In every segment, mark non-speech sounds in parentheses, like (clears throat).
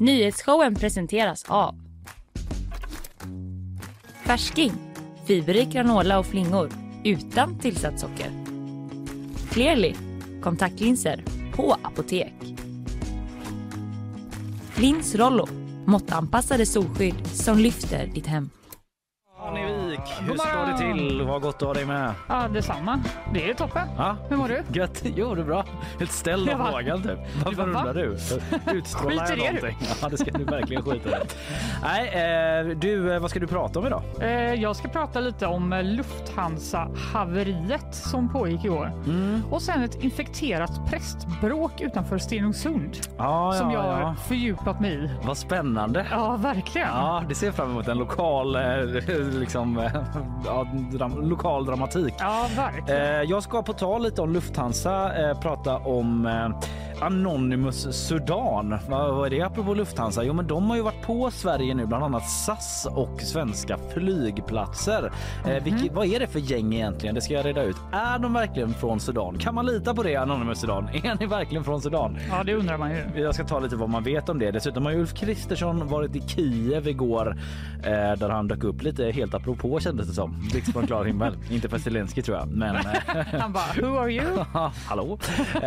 Nyhetsshowen presenteras av Färsking, fiberrik granola och flingor utan tillsatt socker. Clearly, kontaktlinser på apotek. Lins Rollo, måttanpassade solskydd som lyfter ditt hem. Hur står det till? Vad gott att ha dig med. Ja, detsamma. Det är toppen. Ja, Hur mår du? Gött. Jo, det är bra. Ett ställ av (laughs) Jag frågan typ. Varför undrar du? (laughs) Utstrålar i jag du. någonting? Ja, det ska du verkligen skita i. Nej, eh, du, eh, vad ska du prata om idag? Eh, jag ska prata lite om eh, Lufthansa-haveriet som pågick igår. Mm. Och sen ett infekterat prästbråk utanför Stenungsund Ja, som jag ja, har ja. fördjupat mig i. Vad spännande. Ja, verkligen. Ja, det ser fram emot en lokal, eh, (laughs) liksom, eh, ja, dram lokal dramatik. Ja, verkligen. Eh, jag ska på tal lite om Lufthansa eh, prata om eh, Anonymous Sudan. Vad, är det apropå Lufthansa? Jo, men de har ju varit på Sverige nu, bland annat SAS och svenska flygplatser. Eh, vilket, vad är det för gäng egentligen? Det ska jag reda ut. Är de verkligen från Sudan? Kan man lita på det, Anonymous Sudan? (laughs) Är ni verkligen från Sudan? Ja, det undrar man ju. Jag ska ta lite vad man vet om det. Dessutom har Ulf Kristersson varit i Kiev igår eh, där han dök upp lite helt apropå kändes det som. Blixt från klar himmel. (laughs) Inte för Zelensky tror jag, men eh, (laughs) Han bara, who are you? Hallå? Eh,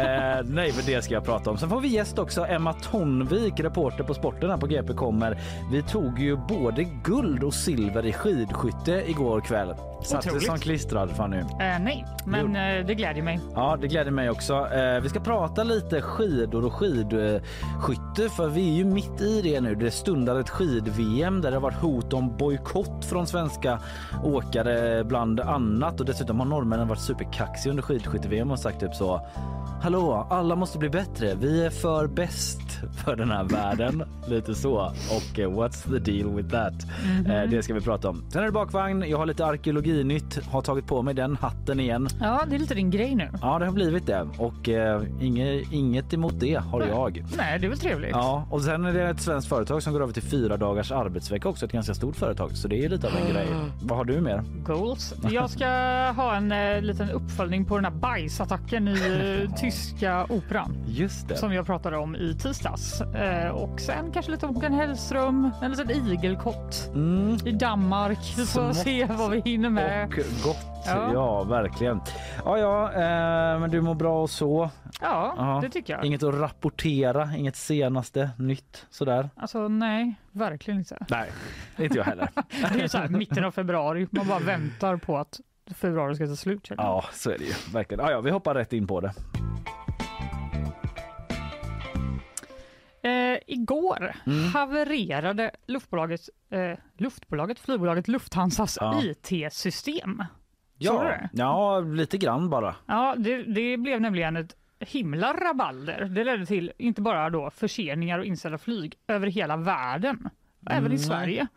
nej, men det ska jag prata om. Sen får vi gäst också. Emma Tonvik, reporter på sporten här på GP kommer. Vi tog ju både guld och silver i skidskytte igår kväll. Satt Otroligt. som klistrad Fanny. Eh, nej, men eh, det glädjer mig. Ja, det gläder mig också. Eh, vi ska prata lite skidor och skidskytte för vi är ju mitt i det nu. Det stundar ett skid-VM där det har varit hot om bojkott från svenska åkare bland annat och dessutom har norrmännen varit superkaxiga under skidskytte-VM och sagt typ så Hallå, alla måste bli bättre. Vi är för bäst för den här världen. Lite så. Och eh, what's the deal with that? Eh, det ska vi prata om. Sen är det bakvagn. Jag har lite arkeologinytt. Har tagit på mig den hatten igen. Ja, det är lite din grej nu. Ja, det har blivit det och eh, inget, inget emot det har jag. Nej, det är väl trevligt. Ja, och sen är det ett svenskt företag som går över till fyra dagars arbetsvecka också, ett ganska stort företag. Så det är lite av en grej. (gasps) Vad har du mer? Goals. (laughs) Jag ska ha en liten uppföljning på den här bajsattacken i (laughs) tyska operan Just det. som jag pratade om i tisdags. Eh, och sen kanske lite om Håkan Hellström, en liten igelkott Mm. i Danmark. Vi får se vad vi hinner med. Och gott. Ja, Ja. verkligen. Ja, ja, eh, men du mår bra och så. Ja, Ja. det tycker jag. Inget att rapportera, inget senaste nytt sådär. Alltså nej, verkligen inte. Nej, inte jag heller. (laughs) Det är så här mitten av februari. Man bara väntar på att februari ska ta slut. Ja, så är det ju verkligen. Ja, ja, vi hoppar rätt in på det. Igår Mm. havererade luftbolaget, eh, luftbolaget, flygbolaget Lufthansas Ja. IT-system. Ja, ja, lite grann bara. Ja, det, det blev nämligen ett himla rabalder. Det ledde till inte bara då förseningar och inställda flyg över hela världen, även i Mm. Sverige,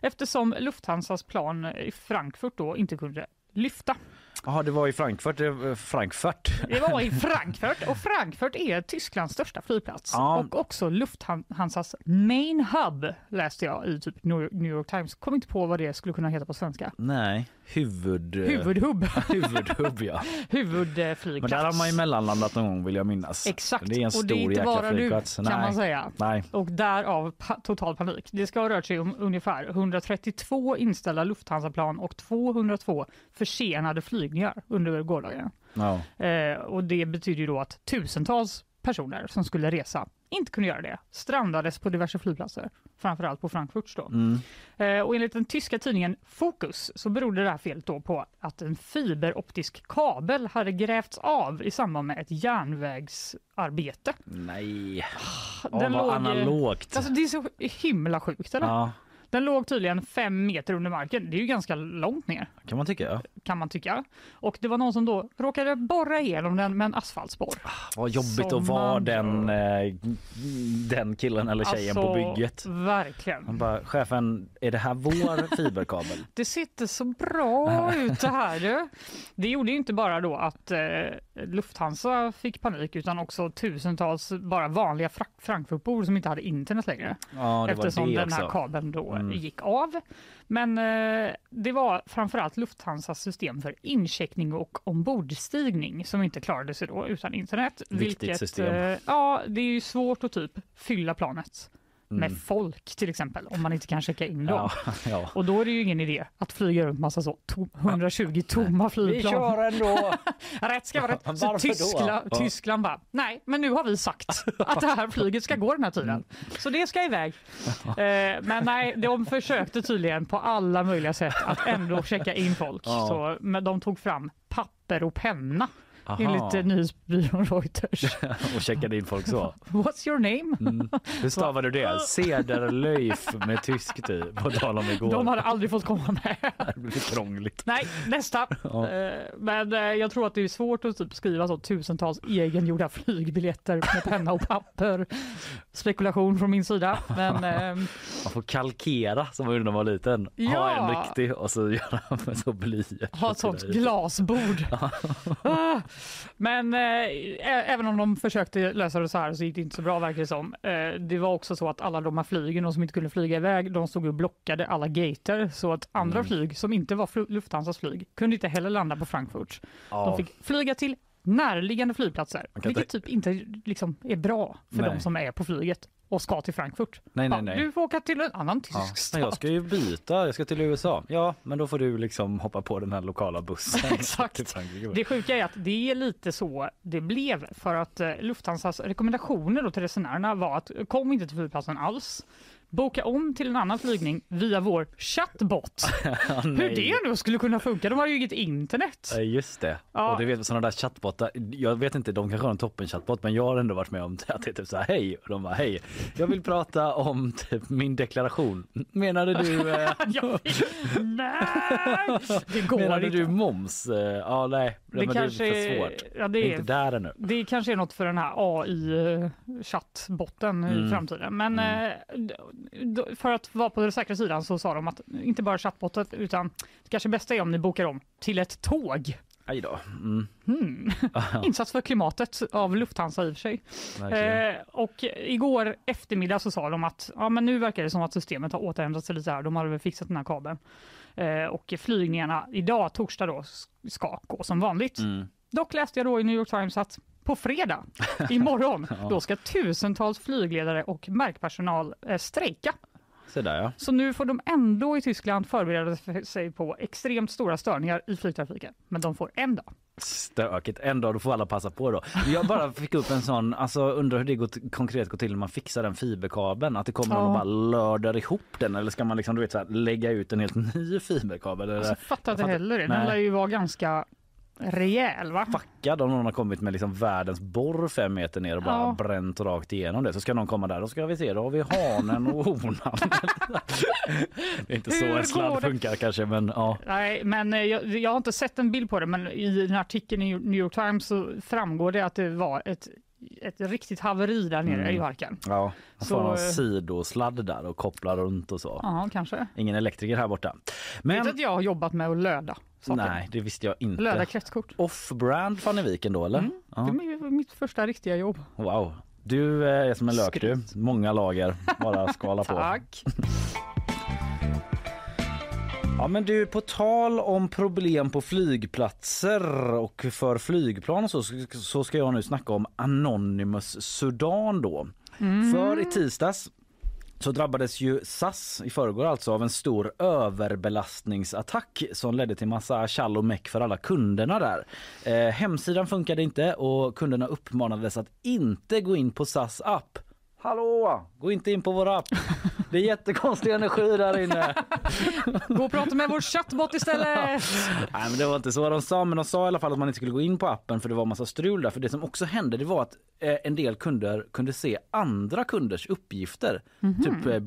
eftersom Lufthansas plan i Frankfurt då inte kunde lyfta. Jaha, det var i Frankfurt. eh, Frankfurt. Det var i (laughs) Frankfurt och Frankfurt är Tysklands största flygplats Ja. och också Lufthansas main hub läste jag i typ New New York Times. Kom inte på vad det skulle kunna heta på svenska. Nej, huvud... Huvudhubb, (laughs) Huvudhubb, ja. huvudflygplats. Men där har man ju mellanlandat någon gång vill jag minnas. Exakt, Det är en och stor det är inte bara flygplats. kan Nej. man säga. Nej. Och därav pa- total panik. Det ska ha rört sig om ungefär 132 inställda Lufthansa-plan och 202 försenade flygningar under gårdagen. Ja. Eh, och det betyder ju då att tusentals personer som skulle resa inte kunde göra det. Strandades på diverse flygplatser, framförallt på Frankfurt. Då. Mm. Eh, och enligt den tyska tidningen Focus så berodde det här felet då på att en fiberoptisk kabel hade grävts av i samband med ett järnvägsarbete. Nej. Ja, Den vad låg- analogt. Alltså det är så himla sjukt eller? Ja, Den låg tydligen fem meter under marken. Det är ju ganska långt ner kan man tycka. kan man tycka. Och det var någon som då råkade borra igenom den med en asfaltspår. Vad jobbigt Som att vara man- den, eh, den killen eller tjejen på Alltså, bygget. Verkligen. Han bara, chefen, är det här vår (laughs) fiberkabel? Det sitter så bra ut det här. Du. Det gjorde ju inte bara då att eh, Lufthansa fick panik utan också tusentals bara vanliga Fra- Frankfurtbor som inte hade internet längre. Ja, det eftersom det den här också. kabeln då Mm. gick av. Men eh, det var framförallt Lufthansas system för incheckning och ombordstigning som inte klarade sig då utan internet. Viktigt system. Eh, ja, det är ju svårt att typ fylla planet med folk till exempel om man inte kan checka in dem. Ja, (laughs) ja. Och då är det ju ingen idé att flyga runt massa så to- 120 tomma flygplan. ändå. (laughs) Rätt ska vara rätt. Så? Tyskland, Ja. Tyskland bara, nej men nu har vi sagt att det här flyget ska gå den här tiden. Mm. Så det ska iväg. (laughs) Eh, men nej, de försökte tydligen på alla möjliga sätt att ändå checka in folk. Så, men de tog fram papper och penna Aha. enligt nyhetsbyrån Reuters. (laughs) Och checkade in folk så. What's your name? Mm. Hur (laughs) stavar du det? Cederlöjf med tysk typ. På tal om igår. De hade aldrig fått komma med. (laughs) Det blir krångligt. Nej, nästa. Ja. Eh, Men eh, jag tror att det är svårt att typ skriva så tusentals egengjorda flygbiljetter med penna och papper. Spekulation från min sida. Men eh, Man får kalkera som man gjorde när man var liten. Ha Ja. en riktig och så göra med så blyert. ha ett sånt glasbord. Men eh, även om de försökte lösa det så här så gick det inte så bra verkar det som. Eh, det var också så att alla de här flygen och som inte kunde flyga iväg, de stod och blockade alla gater så att andra Mm. flyg som inte var Lufthansas flyg kunde inte heller landa på Frankfurt. Ja. De fick flyga till närliggande flygplatser, vilket typ inte liksom är bra för Nej. de som är på flyget och ska till Frankfurt. Nej, nej, nej. Du får åka till en annan tysk Ja. stad. Men jag ska ju byta, jag ska till USA. Ja, men då får du liksom hoppa på den här lokala bussen. (laughs) Exakt. Det sjuka är att det är lite så det blev för att eh, Lufthansas rekommendationer till resenärerna var att eh, kom inte till flygplatsen alls. Boka om till en annan flygning via vår chattbot. (laughs) Ja, Hur det nu skulle kunna funka? De har ju inget internet. Just det. Ja. Och du vet sådana där chattbottar. Jag vet inte, de kanske har en toppen chattbot men jag har ändå varit med om att det är typ så här hej och de bara hej. Jag vill prata om typ min deklaration. Menade du, (laughs) eh, Jag. (laughs) Nej, det går menade inte. du moms? Eh, Ja nej, Det men kanske det är är- för svårt. Ja, Det det är inte där ännu. Det kanske är något för den här AI-chattbotten Mm. i framtiden. Men eh, d- d- för att vara på den säkra sidan så sa de att inte bara chattbotten utan det kanske bästa är om ni bokar om till ett tåg. Aj då. Mm. Hmm. (laughs) Insats för klimatet av Lufthansa i och för sig. Eh, och igår eftermiddag så sa de att ja, men nu verkar det som att systemet har återhämtat sig lite här. De hade väl fixat den här kabeln. Eh, och flygningarna idag, torsdag då, ska gå som vanligt. Mm. Dock läste jag då i New York Times att på fredag, (laughs) imorgon, Ja. då ska tusentals flygledare och markpersonal eh, strejka. Så där ja. Så nu får de ändå i Tyskland förbereda sig på extremt stora störningar i flygtrafiken. Men de får en dag. Stökigt. En dag då får alla passa på då. Jag bara fick upp en sån, alltså undrar hur det går, konkret går till när man fixar den fiberkabeln. Att det kommer någon och Ja. bara löder ihop den eller ska man liksom du vet så här, lägga ut en helt ny fiberkabel? Eller Alltså, fattar inte heller det. Den lär ju vara ganska rejäl va? packad om någon har kommit med liksom världens borr fem meter ner och bara Ja. bränt rakt igenom det. Så ska någon komma där och ska vi se, då har vi hanen och honan. (laughs) det är inte så Hur en sladd funkar kanske men ja. Nej, men eh, jag, jag har inte sett en bild på det, men i den artikeln i New York Times så framgår det att det var ett, ett riktigt haveri där nere Mm. i marken. Ja, man Så, får ha eh, sidosladd där och koppla runt och så. Ja, kanske. Ingen elektriker här borta. Vet Men att jag har jobbat med att löda saker. nej, det visste jag inte. Löda kretskort. Off-brand Fanneviken då eller? Mm. Ja. Det är mitt första riktiga jobb. Wow. Du eh, är som en lök du. Många lager. Bara (laughs) skala på. Tack. (laughs) Ja men du, på tal om problem på flygplatser och för flygplan och så, så ska jag nu snacka om Anonymous Sudan då. För i tisdags så drabbades ju SAS i förrgår alltså av en stor överbelastningsattack som ledde till massa tjall och meck för alla kunderna där. Eh, hemsidan funkade inte och kunderna uppmanades att inte gå in på SAS app. Hallå! Gå inte in på vår app. (laughs) Det är jättekonstig energi där inne. (laughs) Gå och prata med vår chattbot istället. (laughs) Nej, men det var inte så de sa, men de sa i alla fall att man inte skulle gå in på appen för det var massa strul där. För det som också hände det var att eh, en del kunder kunde se andra kunders uppgifter. Typ eh,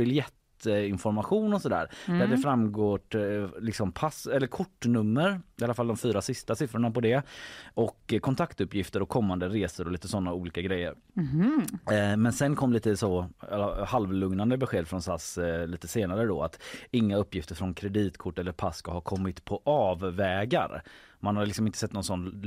biljettinformation och sådär. Där det framgår eh, liksom pass eller kortnummer, i alla fall de fyra sista siffrorna på det. Och kontaktuppgifter och kommande resor och lite sådana olika grejer. Eh, Men sen kom lite så halvlugnande besked från SAS eh, lite senare då att inga uppgifter från kreditkort eller pass ska ha kommit på avvägar. Man har liksom inte sett någon sån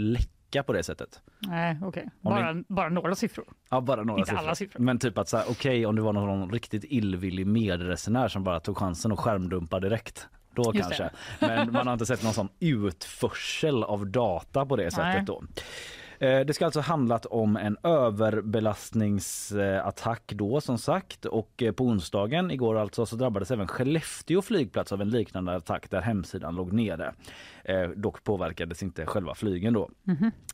läcka på det sättet. Nej, okej. Om Bara, bara några siffror. Ja, bara några Inte alla siffror. Men typ att så här, okej om det var någon riktigt illvillig medresenär som bara tog chansen och skärmdumpade direkt. Då Just kanske. Men man har inte sett någon sån utförsel av data på det sättet då. Eh, det ska alltså handlat om en överbelastningsattack då som sagt och eh, på onsdagen igår alltså så drabbades även Skellefteå flygplats av en liknande attack där hemsidan låg nere. Eh, dock påverkades inte själva flygen då.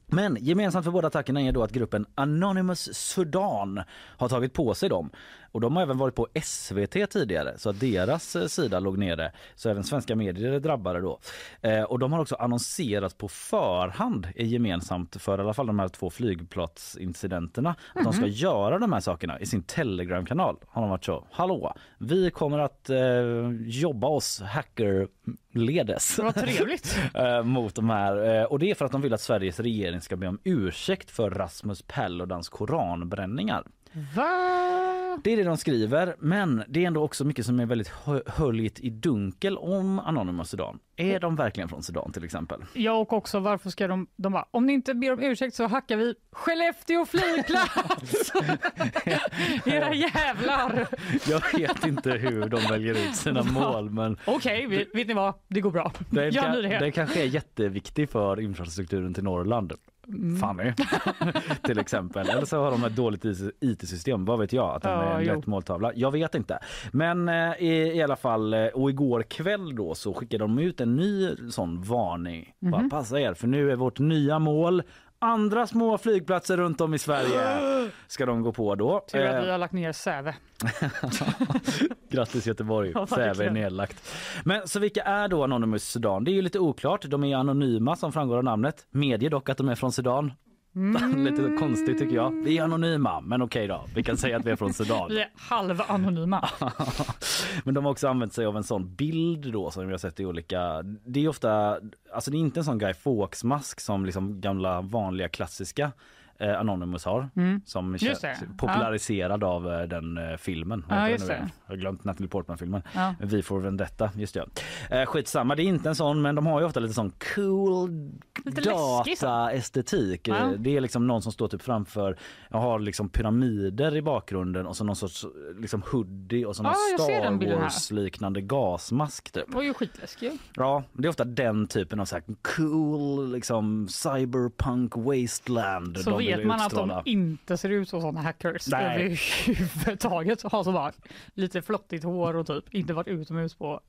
Men gemensamt för båda attackerna är då att gruppen Anonymous Sudan har tagit på sig dem. Och de har även varit på SVT tidigare så att deras eh, sida låg nere. Så även svenska medier är drabbade då. Eh, och de har också annonserat på förhand är gemensamt för i alla fall de här två flygplatsincidenterna att de ska göra de här sakerna i sin Telegram-kanal. Har de varit så. Hallå, vi kommer att eh, jobba oss hackerledes. Vad trevligt. (laughs) eh, mot de här. Eh, och det är för att de vill att Sveriges regering ska be om ursäkt för Rasmus Paludans koranbränningar. Va? Det är det de skriver, men det är ändå också mycket som är väldigt hö- höljt i dunkel om Anonymous Sudan. Är de verkligen från Sudan till exempel? Ja och också varför ska de, de bara, om ni inte ber om ursäkt så hackar vi Skellefteå flygplats! (laughs) (laughs) Era jävlar! Jag vet inte hur de väljer ut sina mål, men Okej, vi- vet ni vad? Det går bra. den, kan, den kanske är jätteviktig för infrastrukturen till Norrland. Fanny (laughs) till exempel. Eller så har de ett dåligt IT-system. Vad vet jag? Att de Ja, är en jo. lätt måltavla. Jag vet inte. Men eh, i, i alla fall eh, och igår kväll då så skickade de ut en ny sån varning. Mhm. Bara passa er för nu är vårt nya mål andra små flygplatser runt om i Sverige (gasps) ska de gå på då. Tur att Eh, vi har lagt ner Säve. (laughs) Grattis Göteborg, (laughs) Ja, Säve är nedlagt. Men så vilka är då Anonymous Sudan? Det är ju lite oklart. De är anonyma som framgår av namnet. Medger dock att de är från Sudan. Mm. lite konstigt tycker jag. Vi är anonyma, men okej då. Vi kan säga att vi är från Sudan. (laughs) Vi är halvanonyma. (laughs) Men de har också använt sig av en sån bild då som vi har sett i olika. Det är ofta, alltså det är inte en sån Guy Fawkes mask som liksom gamla vanliga klassiska eh, Anonymous har. Som Mm. Känns det. populariserad av eh, den eh, filmen. Ja, just det. Jag har glömt Natalie Portman-filmen. Ja. Vi får Vendetta, just det. Eh, skitsamma, det är inte en sån men de har ju ofta lite sån cool Lite data-estetik. Ja. Eh, Det är liksom någon som står typ framför, jag har liksom pyramider i bakgrunden och så någon sorts liksom hoodie och så någon Ja, Star. Wars-liknande gasmask typ. Det var ju skitläskigt. Ja, det är ofta den typen av så här cool liksom cyberpunk wasteland Så de vet man att de inte ser ut som sådana hackers Nej. överhuvudtaget. Har så bara lite flottigt hår och typ inte varit utomhus på...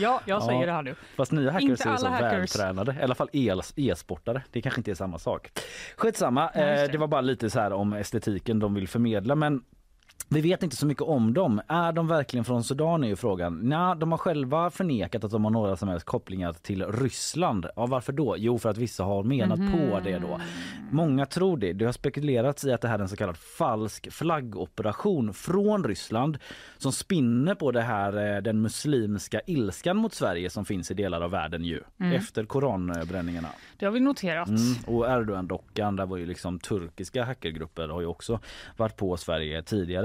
Ja, jag säger Ja. det här nu. Fast nya hackers Inte är så hackers. vältränade. I alla fall e-sportare. Det kanske inte är samma sak. Skitsamma. Ja, eh, det. det var bara lite så här om estetiken de vill förmedla. Men vi vet inte så mycket om dem. Är de verkligen från Sudan är ju frågan. Nej, de har själva förnekat att de har några som helst kopplingar till Ryssland. Ja, varför då? Jo, för att vissa har menat på det då. Många tror det. Det har spekulerats i att det här är en så kallad falsk flaggoperation från Ryssland som spinner på det här, eh, den muslimska ilskan mot Sverige som finns i delar av världen ju efter koranbränningarna. Det har vi noterat. Mm. Och Erdogan-dockan, där var ju liksom turkiska hackergrupper har ju också varit på Sverige tidigare.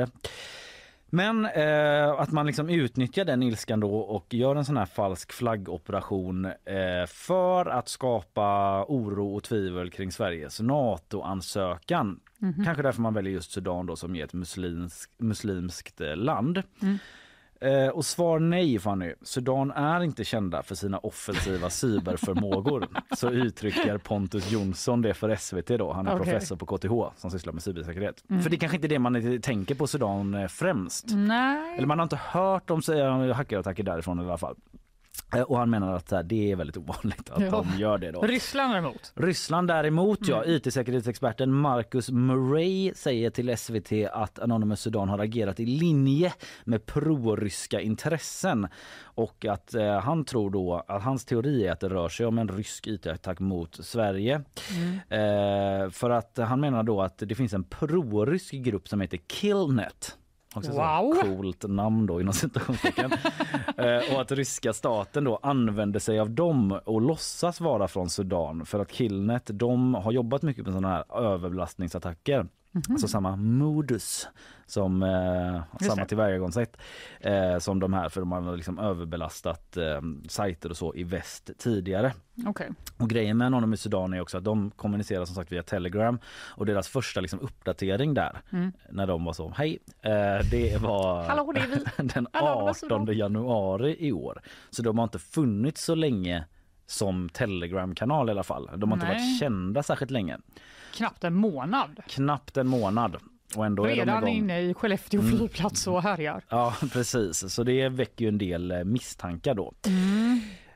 Men eh, att man liksom utnyttjar den ilskan då och gör en sån här falsk flaggoperation eh, för att skapa oro och tvivel kring Sveriges NATO-ansökan. Kanske därför man väljer just Sudan då som är ett muslimsk, muslimskt eh, land. Eh, och svar nej Fanny. Sudan är inte kända för sina offensiva cyberförmågor. Så uttrycker Pontus Jonsson det för SVT då. Han är Okej. professor på KTH som sysslar med cybersäkerhet. För det är kanske inte är det man tänker på Sudan eh, främst. Nej. Eller man har inte hört om säga, hackerattacker därifrån i alla fall. Eh, Och han menar att här, det är väldigt ovanligt att Ja. de gör det då. Ryssland däremot. Ryssland däremot, ja. IT-säkerhetsexperten Marcus Murray säger till SVT att Anonymous Sudan har agerat i linje med proryska intressen och att eh, han tror då att hans teori är att det rör sig om en rysk IT-attack mot Sverige. Eh, för att han menar då att det finns en prorysk grupp som heter Killnet. Också så Wow. coolt namn då inom citationstecken. (laughs) eh, och att ryska staten då använder sig av dem och låtsas vara från Sudan för att Killnet de har jobbat mycket med sådana här överbelastningsattacker. Alltså samma modus som eh, samma tillvägagångssätt eh, som de här för de har liksom överbelastat eh, sajter och så i väst tidigare. Okej. Och grejen med Anonymous Sudan är också att de kommunicerar som sagt via Telegram och deras första liksom uppdatering där när de var så hej eh, det var (laughs) Hallå, det (laughs) den Anonymous 18 Sudan. januari i år. Så de har inte funnits så länge som Telegram-kanal i alla fall. De har inte Nej. varit kända särskilt länge. Knappt en månad. Knappt en månad. Och ändå är de Redan igång. inne i Skellefteå Mm. flygplats och härjar. Ja, precis. Så det väcker ju en del eh, misstankar då.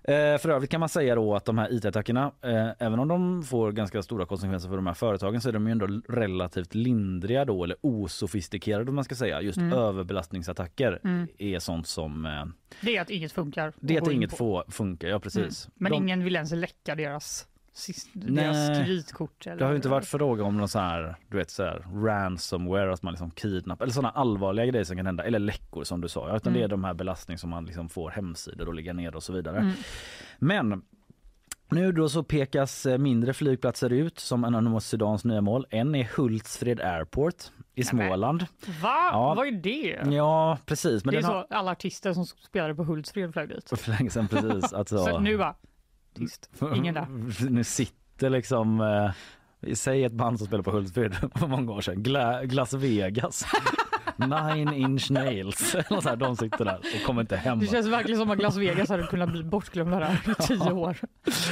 Eh, För övrigt kan man säga då att de här IT-attackerna, eh, även om de får ganska stora konsekvenser för de här företagen så är de ju ändå relativt lindriga då eller osofistikerade om man ska säga. Just överbelastningsattacker är sånt som eh, Det är att inget funkar. det att att inget på. funkar, ja precis. Men de, ingen vill ens läcka deras, sist, deras kreditkort. Eller, det har ju inte varit fråga om någon sån här, du vet så här ransomware, att man liksom kidnappar eller sådana allvarliga grejer som kan hända, eller läckor som du sa. Utan det är de här belastning som man liksom får hemsidor att ligga ner och så vidare. Men nu då så pekas eh, mindre flygplatser ut som Anonymous Sudans nya mål. En är Hultsfred Airport i Småland. Va? Ja. Vad är det? Ja precis. Men det är så har... alla artister som spelade på Hultsfred flög dit. För länge sedan precis. (laughs) Alltså... Så nu bara, tyst, (laughs) ingen där. Nu sitter liksom eh, Säg ett band som spelar på Hultsfred (laughs) för många år sedan. Gla, Glass Vegas. (laughs) Nine inch nails. (laughs) Eller så här, de sitter där och kommer inte hem. Det känns verkligen som att Las Vegas hade kunnat bli bortglömda där i (laughs) tio år.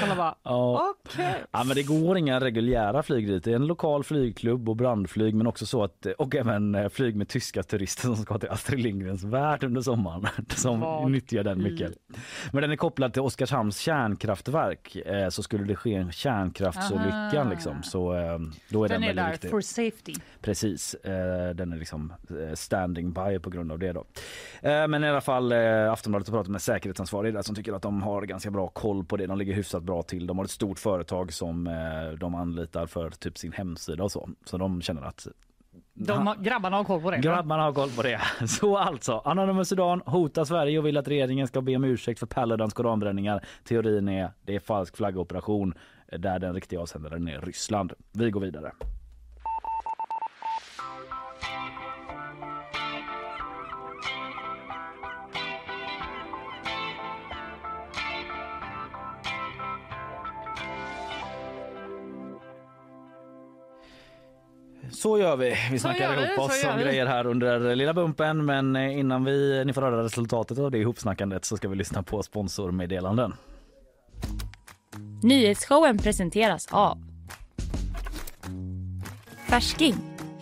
Alla bara, Ja. okej. Ja, men det går inga reguljära flyg dit. Det är en lokal flygklubb och brandflyg men också så att och även eh, flyg med tyska turister som ska till Astrid Lindgrens värld under sommaren (laughs) som Vad nyttjar den mycket. Men den är kopplad till Oskarshamns kärnkraftverk eh, så skulle det ske en kärnkraftsolycka liksom så eh, då är den, Den är väldigt där viktig. for safety. Precis, den är liksom standing by på grund av det då. Eh, men i alla fall eh, Aftonbladet har pratat med säkerhetsansvarig där som tycker att de har ganska bra koll på det. De ligger hyfsat bra till. De har ett stort företag som eh, de anlitar för typ sin hemsida och så. Så de känner att De, grabbarna har koll på det. Grabbarna har koll på det. (laughs) Så alltså, Anonymous Sudan hotar Sverige och vill att regeringen ska be om ursäkt för Paladins koranbränningar. Teorin är det är falsk flaggoperation eh, där den riktiga avsändaren är Ryssland. Vi går vidare. Så gör vi. Vi snackar vi, ihop oss om grejer här under lilla bumpen. Men eh, innan vi, ni får höra resultatet av det ihopsnackandet så ska vi lyssna på sponsormeddelanden. Nyhetsshowen presenteras av Färsking,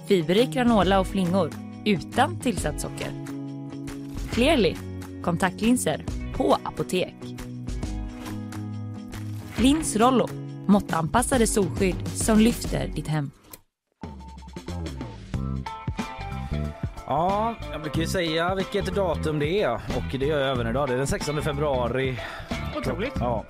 fiberrik granola och flingor utan tillsatt socker. Clearly, kontaktlinser på apotek. Lins Rollo, måttanpassade solskydd som lyfter ditt hem. Ja, jag brukar ju säga vilket datum det är och det gör jag även idag. Det är den 16 februari. Otroligt. Ja,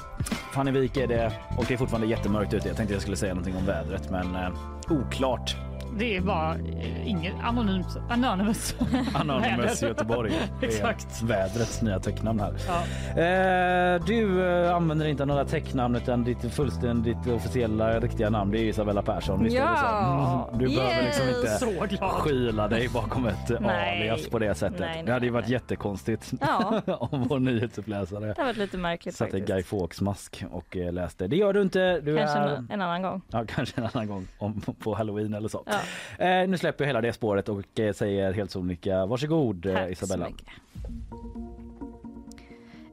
Fannevik är det och det är fortfarande jättemörkt ute. Jag tänkte jag skulle säga någonting om vädret men eh, oklart. Det är bara eh, inget anonymt. Anonymous. Anonymous. (laughs) Göteborg. Exakt. Vädrets nya tecknamn här. Ja. Eh, du eh, använder inte några tecknamn utan ditt fullständigt officiella riktiga namn det är Isabella Persson. Visst? Ja. Mm, Du behöver liksom Yes. inte skyla dig bakom ett alias på det sättet. Nej, nej, det hade ju varit nej. jättekonstigt Ja. (laughs) om vår nyhetsuppläsare Det har varit lite märkligt satte faktiskt. Guy Fawkes-mask och eh, läste. Det gör du inte. Du Kanske är... en, en annan gång. Ja, kanske en annan gång om, på halloween eller så. Ja. Eh, nu släpper jag hela det spåret och eh, säger helt sonika varsågod eh, Isabella.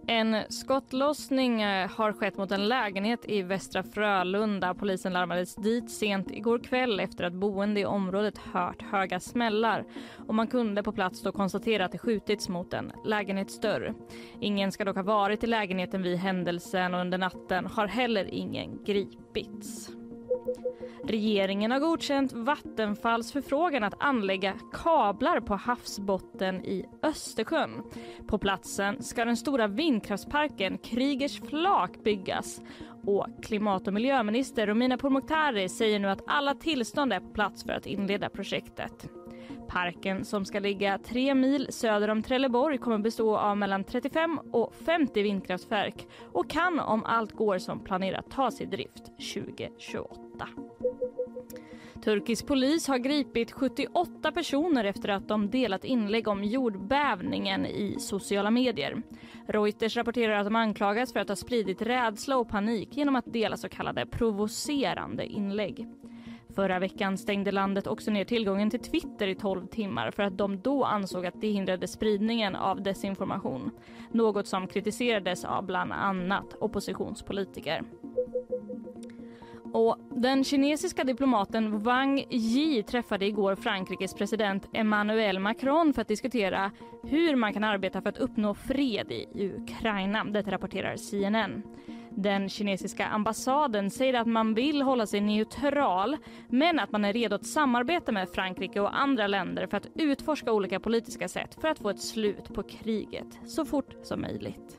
En skottlossning eh, har skett mot en lägenhet i Västra Frölunda. Polisen larmades dit sent igår kväll efter att boende i området hört höga smällar. Och man kunde på plats då konstatera att det skjutits mot en lägenhetsdörr. Ingen ska dock ha varit i lägenheten vid händelsen och under natten har heller ingen gripits. Regeringen har godkänt Vattenfalls förfrågan att anlägga kablar på havsbotten i Östersjön. På platsen ska den stora vindkraftsparken Krigers flak byggas. Och klimat och miljöminister Romina Pourmokhtari säger nu att alla tillstånd är på plats för att inleda projektet. Parken som ska ligga tre mil söder om Trelleborg kommer bestå av mellan 35 och 50 vindkraftverk och kan om allt går som planerat tas i drift 2028. Turkisk polis har gripit 78 personer efter att de delat inlägg om jordbävningen i sociala medier. Reuters rapporterar att de anklagas för att ha spridit rädsla och panik genom att dela så kallade provocerande inlägg. Förra veckan stängde landet också ner tillgången till Twitter i 12 timmar för att de då ansåg att det hindrade spridningen av desinformation. Något som kritiserades av bland annat oppositionspolitiker. Och den kinesiska diplomaten Wang Yi träffade igår Frankrikes president Emmanuel Macron för att diskutera hur man kan arbeta för att uppnå fred i Ukraina. Detta rapporterar CNN. Den kinesiska ambassaden säger att man vill hålla sig neutral men att man är redo att samarbeta med Frankrike och andra länder för att utforska olika politiska sätt för att få ett slut på kriget så fort som möjligt.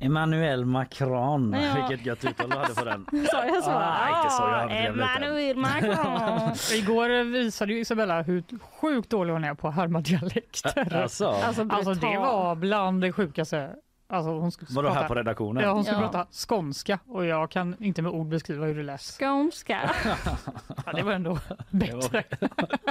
Emmanuel Macron. Ja. Vilket gött uttal du hade på den. (laughs) Sa jag så? Ah, inte så, jag lite. Emmanuel Macron. (laughs) Igår visade ju Isabella hur sjukt dålig hon är på att härma dialekter. Alltså, Alltså, Alltså det var bland det sjukaste. Alltså hon skulle vadå här prata, på redaktionen? ja, hon skulle Ja. prata skånska och jag kan inte med ord beskriva hur det lät. Skånska. (laughs) Ja, det var ändå bättre. (laughs)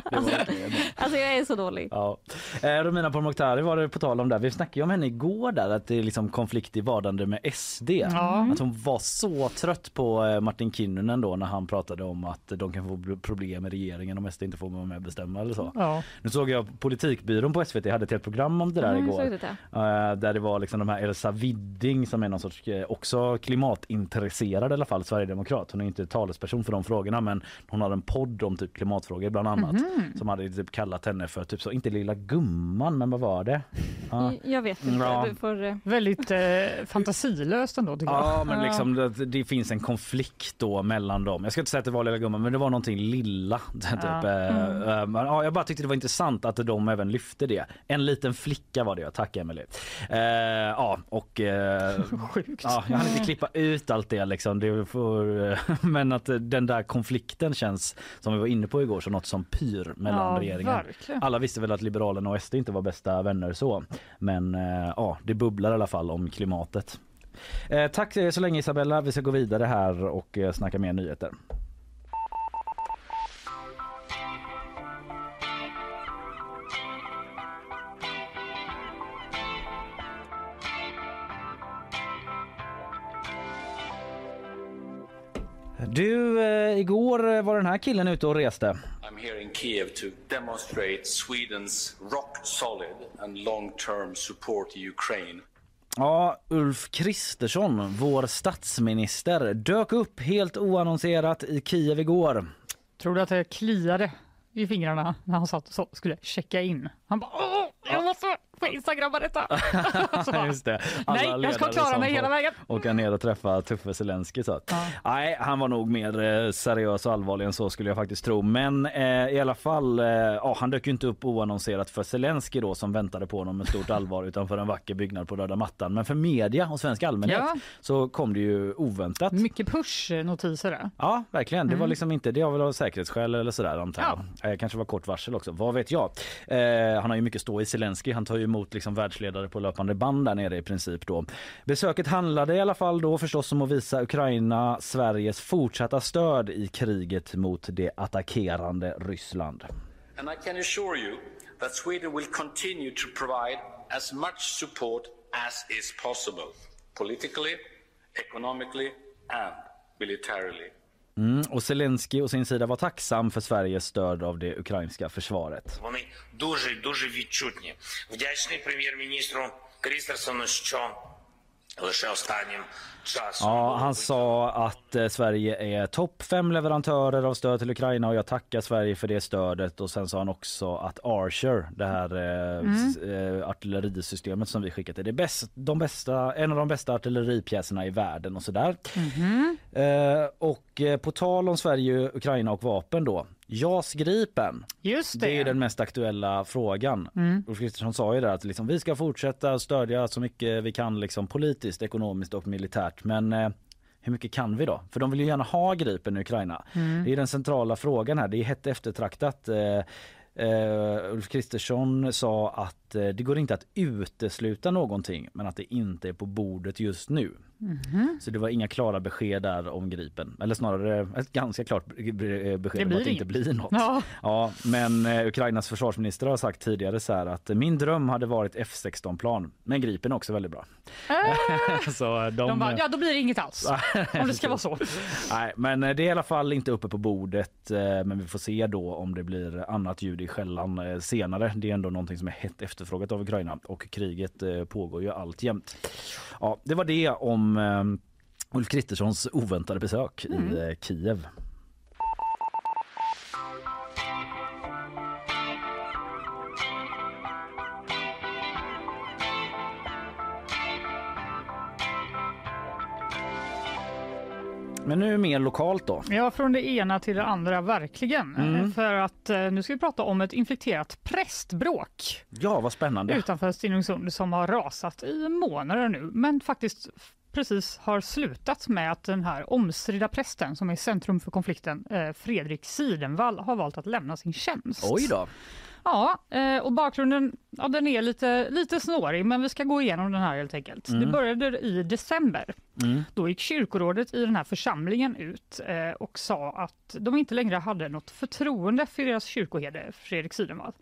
Det var (laughs) verkligen- Alltså jag är så dålig. Ja. Eh, Romina Pourmokhtari var det på tal om där. Vi snackade ju om henne igår där att det är liksom konflikt i vardande med SD. Ja. Att hon var så trött på eh, Martin Kinnunen då när han pratade om att de kan få problem med regeringen om SD inte får vara med och bestämma eller så. Ja. Nu såg jag Politikbyrån på SVT hade ett helt program om det där jag igår. det. Eh, där det var liksom de här Elsa Widding som är någon sorts eh, också klimatintresserad i alla fall, Sverigedemokrat. Hon är inte talesperson för de frågorna men hon har en podd om typ klimatfrågor bland annat. Mhm. Som hade typ kallat henne för typ så, inte lilla gumman men vad var det? Ja. (laughs) Jag vet inte. Ja. Får, eh, Väldigt eh, (laughs) fantasilöst ändå tycker jag. Ja men Ja. liksom det, det finns en konflikt då mellan dem. Jag ska inte säga att det var lilla gumman men det var någonting lilla. (laughs) Typ. Ja. Eh, eh, men, ja, jag bara tyckte det var intressant att de även lyfte det. En liten flicka var det, tack Emelie. Eh, ja och eh, (laughs) Sjukt. Ja, jag hann inte klippa ut allt det liksom. Det får, eh, (laughs) men att eh, den där konflikten känns som vi var inne på igår som något som pyr mellan ja, regeringen. verkligen. Alla visste väl att Liberalerna och SD inte var bästa vänner så. Men eh, ja, det bubblar i alla fall om klimatet. Eh, tack så länge Isabella. Vi ska gå vidare här och eh, snacka mer nyheter. Du, eh, igår eh, var den här killen ute och reste. I'm here in Kiev to demonstrate Sweden's rock solid and long term support to Ukraine. Ja, Ulf Kristersson, vår statsminister, dök upp helt oannonserat i Kiev igår. Tror du att det kliade i fingrarna när han satt och så skulle checka in? Han bara Åh, jag måste på instagramma detta. (laughs) Så bara, Just det. Alla Nej, jag ska klara mig hela vägen. Åka ner och träffa Tuffe Zelensky. Så. att- Ja. Nej, han var nog mer eh, seriös och allvarlig än så skulle jag faktiskt tro. Men eh, i alla fall, eh, ja, han dök ju inte upp oannonserat för Zelensky då som väntade på honom med stort allvar (laughs) utanför en vacker byggnad på röda mattan. Men för media och svensk allmänhet Ja. så kom det ju oväntat. Mycket push-notiser där. Ja, verkligen. Det var Mm. liksom inte, det har väl av säkerhetsskäl eller sådär antar jag. Eh, kanske var kort varsel också, vad vet jag. Eh, han har ju mycket stå i Zelensky, han tar ju emot liksom världsledare på löpande band där nere i princip då. Besöket handlade i alla fall då förstås om att visa Ukraina Sveriges fortsatta stöd i kriget mot det attackerande Ryssland. And I can assure you that Sweden will continue to provide as much support as is possible, politically, economically, and militarily. Mm, och Zelensky å sin sida var tacksam för Sveriges stöd av det ukrainska försvaret. Вони дуже й дуже відчутні. Вдячний прем'єр-міністру Крістерсону, що лише останнім часом Ja, han sa att eh, Sverige är topp fem leverantörer av stöd till Ukraina och jag tackar Sverige för det stödet. Och sen sa han också att Archer, det här eh, mm. Eh, artillerisystemet som vi skickat, är det bäst, de bästa, en av de bästa artilleripjäserna i världen och sådär. Mm. Eh, och på tal om Sverige, Ukraina och vapen då. JAS Gripen. Det. det. är den mest aktuella frågan. Mm. Ulf Kristersson sa ju där att liksom, vi ska fortsätta stödja så mycket vi kan liksom, politiskt, ekonomiskt och militärt men eh, hur mycket kan vi då? För de vill ju gärna ha Gripen i Ukraina. Det är den centrala frågan här. Det är hett eftertraktat. Eh, Uh, Ulf Kristersson sa att eh, det går inte att utesluta någonting men att det inte är på bordet just nu. Så det var inga klara besked där om Gripen. Eller snarare ett ganska klart be- besked Det om att det inte blir något. Ja. Ja, men eh, Ukrainas försvarsminister har sagt tidigare så att min dröm hade varit F16-plan. Men Gripen är också väldigt bra. (laughs) så de, De bara, ja, då blir det inget alls. (laughs) Om det ska vara så. Nej, men eh, det är i alla fall inte uppe på bordet. eh, Men vi får se då om det blir annat ljud i skällan eh, senare. Det är ändå någonting som är hett efterfrågat av Ukraina och kriget eh, pågår ju alltjämt. Ja, det var det om Ulf Kristerssons oväntade besök i Mm. eh, Kiev. Men nu mer lokalt då. Ja, från det ena till det andra verkligen. Mm. Eh, För att eh, nu ska vi prata om ett infekterat prästbråk Ja, vad spännande. utanför Stenungsund som har rasat i månader nu, men faktiskt precis har slutat med att den här omstridda prästen som är centrum för konflikten, eh, Fredrik Sidenvall, har valt att lämna sin tjänst. Oj då. Ja, eh, och bakgrunden ja, den är lite, lite snårig, men vi ska gå igenom den här helt enkelt. Det började i december. Mm. Då gick kyrkorådet i den här församlingen ut eh, och sa att de inte längre hade något förtroende för deras kyrkoherde Fredrik Sidenvall.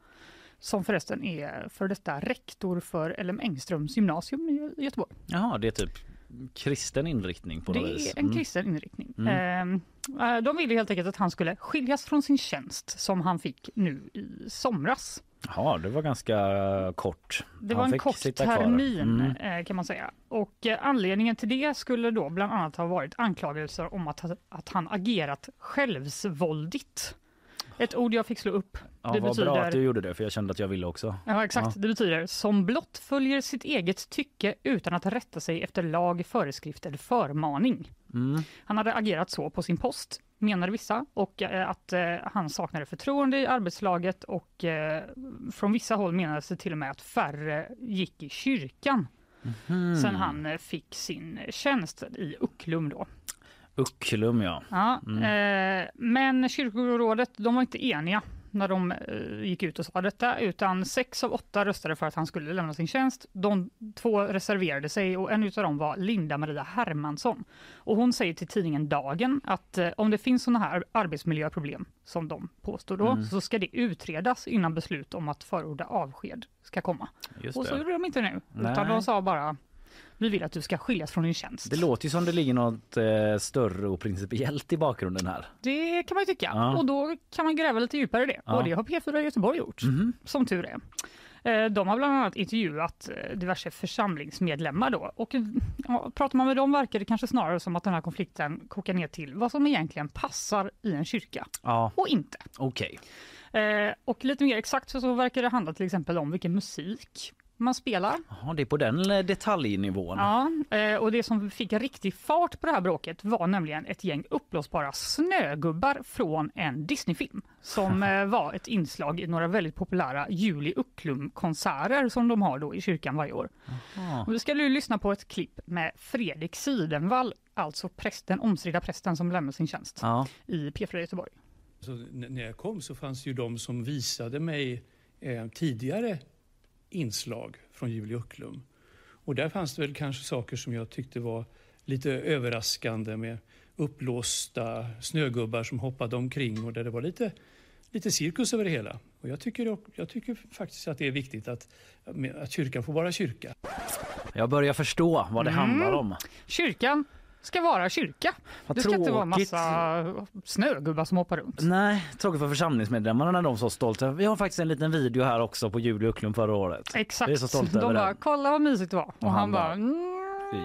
Som förresten är för detta rektor för LM Engströms gymnasium i Göteborg. Jaha, det är typ kristen inriktning på Det något vis. är en Mm. kristen inriktning. Eh, de ville helt enkelt att han skulle skiljas från sin tjänst som han fick nu i somras. Ja, det var ganska kort. Det Han var en kort termin Mm. eh, kan man säga. Och eh, anledningen till det skulle då bland annat ha varit anklagelser om att, att han agerat självsvåldigt. Ett ord jag fick slå upp. Ja, det vad betyder, bra att du gjorde det för jag kände att jag ville också. ja, exakt, Ja. det betyder som blott följer sitt eget tycke utan att rätta sig efter lag, föreskrift eller förmaning. Mm. Han hade agerat så på sin post, menade vissa, och eh, att eh, han saknade förtroende i arbetslaget och eh, från vissa håll menades det till och med att färre gick i kyrkan Mhm. sen han eh, fick sin tjänst i Ucklum då. Ucklum ja. Ja, Mm. eh, men kyrkorådet de var inte eniga när de eh, gick ut och sa detta, utan sex av åtta röstade för att han skulle lämna sin tjänst. De två reserverade sig och en av dem var Linda Maria Hermansson. Och hon säger till tidningen Dagen att eh, om det finns sådana här arbetsmiljöproblem som de påstår då, Mm. så ska det utredas innan beslut om att förorda avsked ska komma. Just och så det. gjorde de inte nu, Nej. utan de sa bara vi vill att du ska skiljas från din tjänst. Det låter ju som det ligger något eh, större och principiellt i bakgrunden här. Det kan man tycka. Ja. Och då kan man gräva lite djupare i det. Ja. Och det har P4 Göteborg gjort, Mhm. som tur är. Eh, De har bland annat intervjuat eh, diverse församlingsmedlemmar då. Och ja, pratar man med dem verkar det kanske snarare som att den här konflikten kokar ner till vad som egentligen passar i en kyrka Ja, och inte. okej. Eh, Och lite mer exakt så, så verkar det handla till exempel om vilken musik man spelar. Ja, det är på den eh, detaljnivån. Ja, eh, och det som fick riktig fart på det här bråket var nämligen ett gäng uppblåsbara snögubbar från en Disneyfilm som (laughs) eh, var ett inslag i några väldigt populära Juli Ucklum-konserter som de har då i kyrkan varje år. Och vi ska nu lyssna på ett klipp med Fredrik Sidenvall, alltså prästen, omstridda prästen som lämnar sin tjänst Ja. i P4 Göteborg. Så när jag kom så fanns ju de som visade mig eh, tidigare inslag från Julie Ucklum. Och där fanns det väl kanske saker som jag tyckte var lite överraskande med uppblåsta snögubbar som hoppade omkring och där det var lite, lite cirkus över det hela. Och jag tycker, jag tycker faktiskt att det är viktigt att, att kyrkan får vara kyrka. Jag börjar förstå vad det Mm. handlar om. Kyrkan ska vara kyrka. Vad det ska inte vara tråkigt. massa snögubbar som hoppar runt. Nej, tråkigt för församlingsmedlemmarna när de så stolta. Vi har faktiskt en liten video här också på Julie förra året. Exakt. Vi är så stolta De över bara, den. kolla vad mysigt det var. Och, Och han, han bara, bara, mm,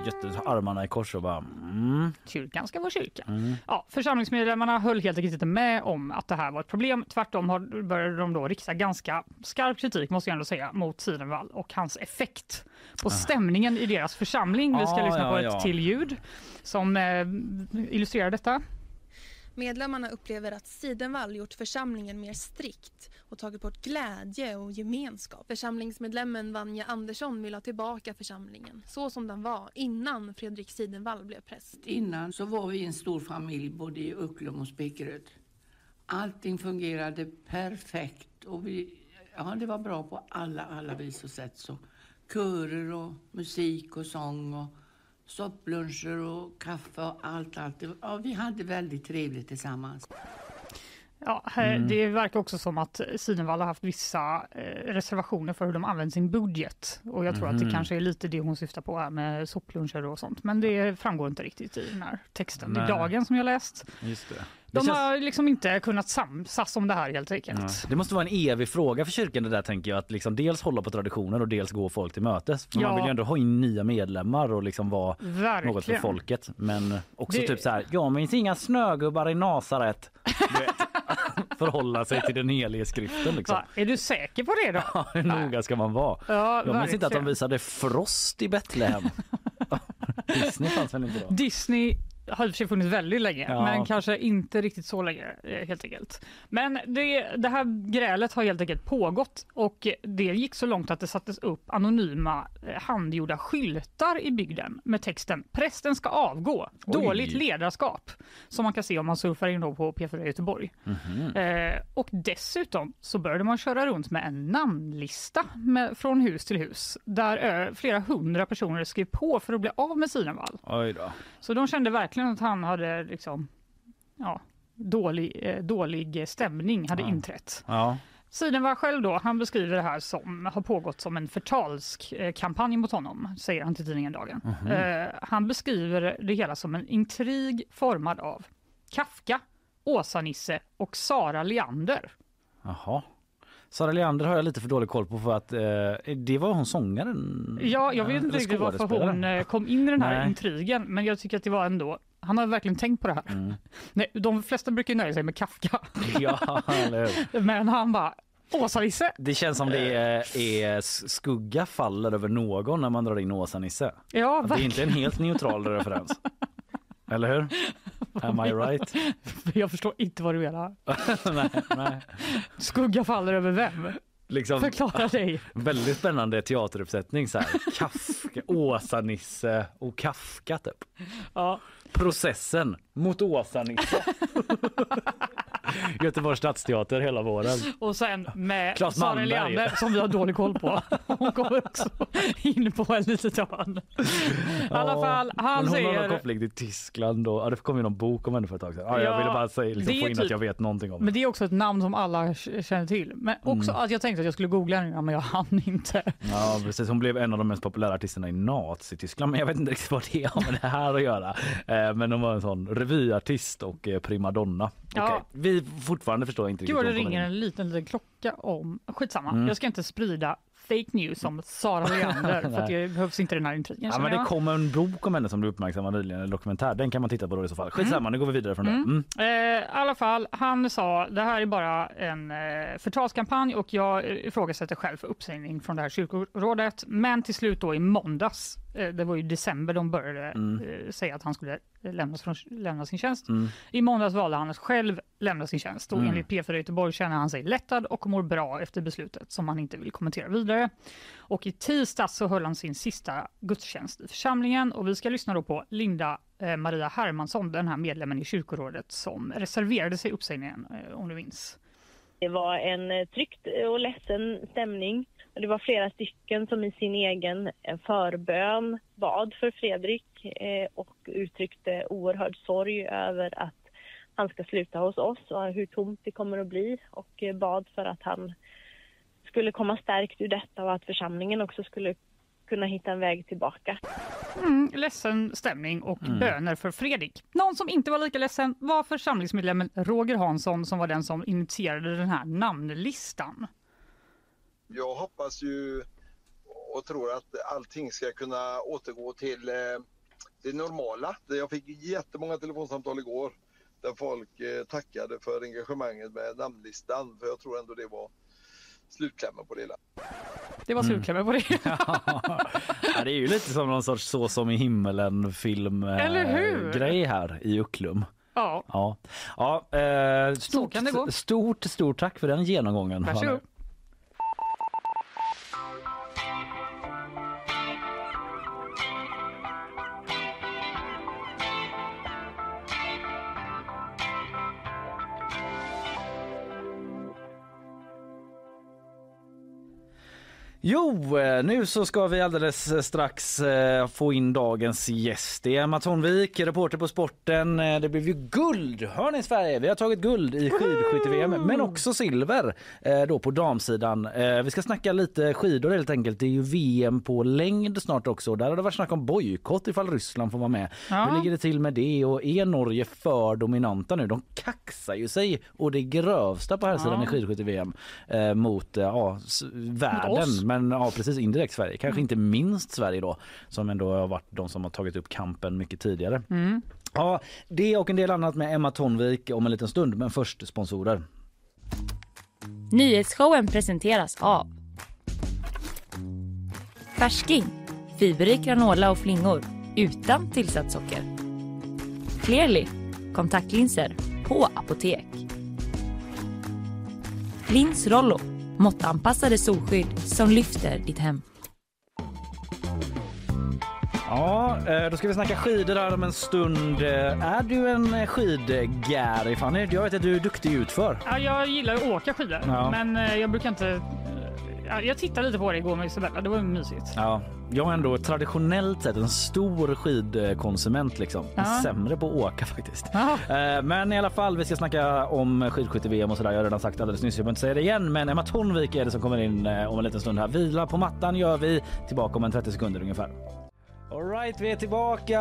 Jätte, armarna i kors och bara mm, kyrkan ska vara kyrka. mm. Ja, församlingsmedlemmarna höll helt enkelt inte med om att det här var ett problem. Tvärtom har, började de då rikta ganska skarp kritik måste jag ändå säga mot Sidenvall och hans effekt på stämningen i deras församling. Vi ska Ah, lyssna ja, på ett ja. till ljud som eh, illustrerar detta. Medlemmarna upplever att Sidenvall gjort församlingen mer strikt och tagit bort glädje och gemenskap. Församlingsmedlemmen Vanja Andersson vill ha tillbaka församlingen så som den var innan Fredrik Sidenvall blev präst. Innan så var vi en stor familj både i Ucklum och Spekeröd. Allting fungerade perfekt och vi, ja, det var bra på alla, alla vis och sätt. Så körer och musik och sång och soppluncher och kaffe och allt, allt. Det Ja, vi hade väldigt trevligt tillsammans. Ja, här, Det verkar också som att Sidenvall har haft vissa eh, reservationer för hur de använder sin budget. Och jag tror att det Mhm. kanske är lite det hon syftar på här med soppluncher och sånt. Men det framgår inte riktigt i den här texten Nej. i dagen som jag läst. Just det. De känns- har liksom inte kunnat samsas om det här helt enkelt. Nej. Det måste vara en evig fråga för kyrkan det där tänker jag att liksom dels hålla på traditioner och dels gå folk till mötes. Ja. Man vill ju ändå ha in nya medlemmar och liksom vara Verkligen. något för folket. Men också Det- typ så här, jag minns inga snögubbar i Nasaret. (laughs) Förhålla sig till den helige skriften liksom. Va, är du säker på det då? (laughs) Hur noga ska man vara? Ja, Jag minns inte att de visade Frost i Betlehem. (laughs) Disney fanns väl inte då? Disney har i och för sig funnits väldigt länge, Ja. men kanske inte riktigt så länge eh, helt enkelt. Men det, det här grälet har helt enkelt pågått och det gick så långt att det sattes upp anonyma eh, handgjorda skyltar i bygden med texten “Prästen ska avgå, Oj. dåligt ledarskap” som man kan se om man surfar in på P4 Göteborg. Mhm. Eh, och dessutom så började man köra runt med en namnlista med, från hus till hus där eh, flera hundra personer skrev på för att bli av med. Oj då. Så de kände verkligen att han hade liksom, ja, dålig, eh, dålig stämning hade Ja. inträtt. Ja. Sidenvall själv då, han beskriver det här som har pågått som en förtalskampanj mot honom, säger han till tidningen Dagen. Mhm. Eh, han beskriver det hela som en intrig formad av Kafka, Åsa-Nisse och Sara Leander. Jaha. Sara Leander har jag lite för dålig koll på för att eh, det var hon sångaren. Ja, jag vet inte riktigt varför hon eh, kom in i den här Nej. intrigen, men jag tycker att det var ändå han har verkligen tänkt på det här. Mm. (laughs) Nej, de flesta brukar nöja sig med Kafka, (laughs) Ja, (laughs) men han bara Åsa-Nisse. Det känns som det är, är skugga faller över någon när man drar in Åsa-Nisse. Ja, Det är inte en helt neutral referens. Eller hur? Am I right? Jag förstår inte vad du menar. nej, nej. Skugga faller över vem? Liksom, Förklara dig. väldigt spännande teateruppsättning. Så här. Kafka, Åsa-Nisse och Kafka typ. Ja. Processen mot Åsa-Nisse. (laughs) Göteborgs stadsteater hela våren. Och sen med Claes Sara. Leander som vi har dålig koll på. (laughs) Hon kommer också in på en litet hörn. I alla fall, han hon har säger... någon koppling till Tyskland och ja, det kom ju någon bok om henne för ett tag sedan. Ja, jag Ja, ville bara säga, liksom, det få in typ- att jag vet någonting om Men det är också ett namn som alla känner till. Men också Mm. att jag tänkte att jag skulle googla henne men jag hann inte. Ja precis, hon blev en av de mest populära artisterna i Nazityskland men jag vet inte riktigt vad det har med det här att göra. Eh, Men hon var en sån revyartist och eh, primadonna. Ja. Okej, Vi fortfarande förstår inte Gud vad det ringer in. en liten, liten klocka om... Skitsamma, Mm. jag ska inte sprida fake news om Sara (laughs) Leander för det behövs inte den här intrigen. Ja, men det kom en bok om henne som du uppmärksammade nyligen, en dokumentär. Den kan man titta på då i så fall. Skitsamma, nu går vi vidare från Mm. det. Mm. Eh, I alla fall, han sa det här är bara en eh, förtalskampanj och jag eh, ifrågasätter själv för uppsägning från det här kyrkorådet. Men till slut då i måndags, eh, det var ju december de började Mm. eh, säga att han skulle eh, lämna, från, lämna sin tjänst. Mm. I måndags valde han att själv lämna sin tjänst och Mm. enligt P4 Göteborg känner han sig lättad och mår bra efter beslutet som han inte vill kommentera vidare. Och i tisdags så höll han sin sista gudstjänst i församlingen och vi ska lyssna då på Linda eh, Maria Hermansson, den här medlemmen i kyrkorådet som reserverade sig uppsägningen eh, om du minns. Det var en eh, tryckt och ledsen stämning. Det var flera stycken som i sin egen eh, förbön bad för Fredrik eh, och uttryckte oerhörd sorg över att han ska sluta hos oss och hur tomt det kommer att bli och eh, bad för att han skulle komma stärkt ur detta och att församlingen också skulle kunna hitta en väg tillbaka. Mm, ledsen stämning och Mm. böner för Fredrik. Någon som inte var lika ledsen var församlingsmedlemmen Roger Hansson som var den som initierade den här namnlistan. Jag hoppas ju och tror att allting ska kunna återgå till eh, det normala. Jag fick jättemånga telefonsamtal igår där folk eh, tackade för engagemanget med namnlistan för jag tror ändå det var slutklämmen på det hela. Det var Mm. slutklämmen på det. (laughs) Ja, det är ju lite som någon sorts Så som i himmelen film eh, grej här i Ucklum. Ja. Ja, ja eh, stort, stort, stort tack för den genomgången. Varsågod. Jo, eh, nu så ska vi alldeles strax eh, få in dagens gäst. Det är Emma Tonvik, reporter på Sporten. Eh, Det blev ju guld, hör ni Sverige? Vi har tagit guld i skidskytte-VM, men också silver eh, då på damsidan. Eh, Vi ska snacka lite skidor helt enkelt. Det är ju VM på längd snart också. Där har det varit snack om bojkott ifall Ryssland får vara med. Ja. Hur ligger det till med det och är Norge för dominanta nu? De kaxar ju sig och det grövsta på här sidan Ja. i skidskytte-VM eh, mot eh, ja, världen. Men ja, precis indirekt Sverige. Kanske Mm. inte minst Sverige då som ändå har varit de som har tagit upp kampen mycket tidigare. Mm. Ja, det och en del annat med Emma Tonvik om en liten stund. Men först sponsorer. Nyhetsshowen presenteras av Färsking, fiberrik granola och flingor utan tillsatt socker. Clearly, kontaktlinser på apotek. Lins Rollo, måttanpassade solskydd som lyfter ditt hem. Ja, eh, då ska vi snacka skidor här om en stund. Eh, Är du en skidgäri Fanny? Jag vet att du är duktig utför. Ja, jag gillar att åka skidor, Ja. men eh, jag brukar inte... ja, Jag tittade lite på det igår med Isabella, det var mysigt. Ja, jag är ändå traditionellt sett en stor skidkonsument liksom. Ja. Sämre på att åka faktiskt. Ja. Eh, Men i alla fall, vi ska snacka om skidskytte-VM och sådär. Jag har redan sagt alldeles nyss, jag behöver inte säga det igen. Men Emma Tonvik är det som kommer in eh, om en liten stund här. Vila på mattan gör vi. Tillbaka om en 30 sekunder ungefär. Alright, vi är tillbaka!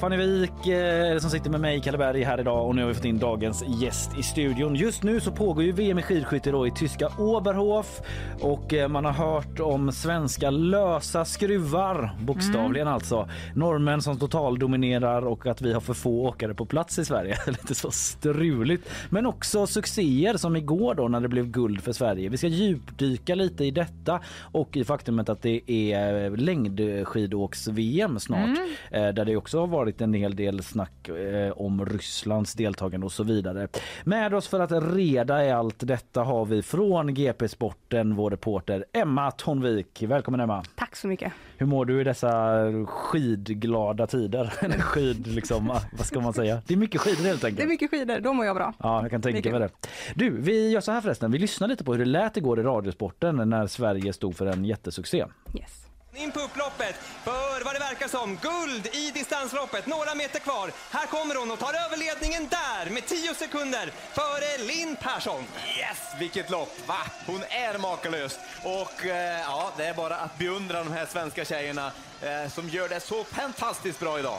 Fanny Wik eh, som sitter med mig, Kalle Berg, här idag och nu har vi fått in dagens gäst i studion. Just nu så pågår ju VM i skidskytte då i tyska Oberhof och eh, man har hört om svenska lösa skruvar, bokstavligen alltså. Norrmän som totaldominerar och att vi har för få åkare på plats i Sverige. (laughs) Lite så struligt. Men också succéer som igår då när det blev guld för Sverige. Vi ska djupdyka lite i detta och i faktumet att det är längdskidåks-VM snart eh, där det också har varit en hel del snack eh, om Rysslands deltagande och så vidare. Med oss för att reda i allt detta har vi från GP Sporten vår reporter Emma Tonvik. Välkommen Emma! Tack så mycket. Hur mår du i dessa skidglada tider? (laughs) Skid liksom, vad ska man säga? Det är mycket skidor helt enkelt. Det är mycket skidor, då mår jag bra. Ja, jag kan tänka mig det. Du, vi gör så här förresten. Vi lyssnar lite på hur det lät igår i Radiosporten när Sverige stod för en jättesuccé. Yes. In på upploppet, för vad det verkar som, guld i distansloppet, några meter kvar. Här kommer hon och tar över ledningen där med 10 sekunder före Linn Persson. Yes, vilket lopp! Va? Hon är makalös. Och eh, ja, det är bara att beundra de här svenska tjejerna eh, som gör det så fantastiskt bra idag.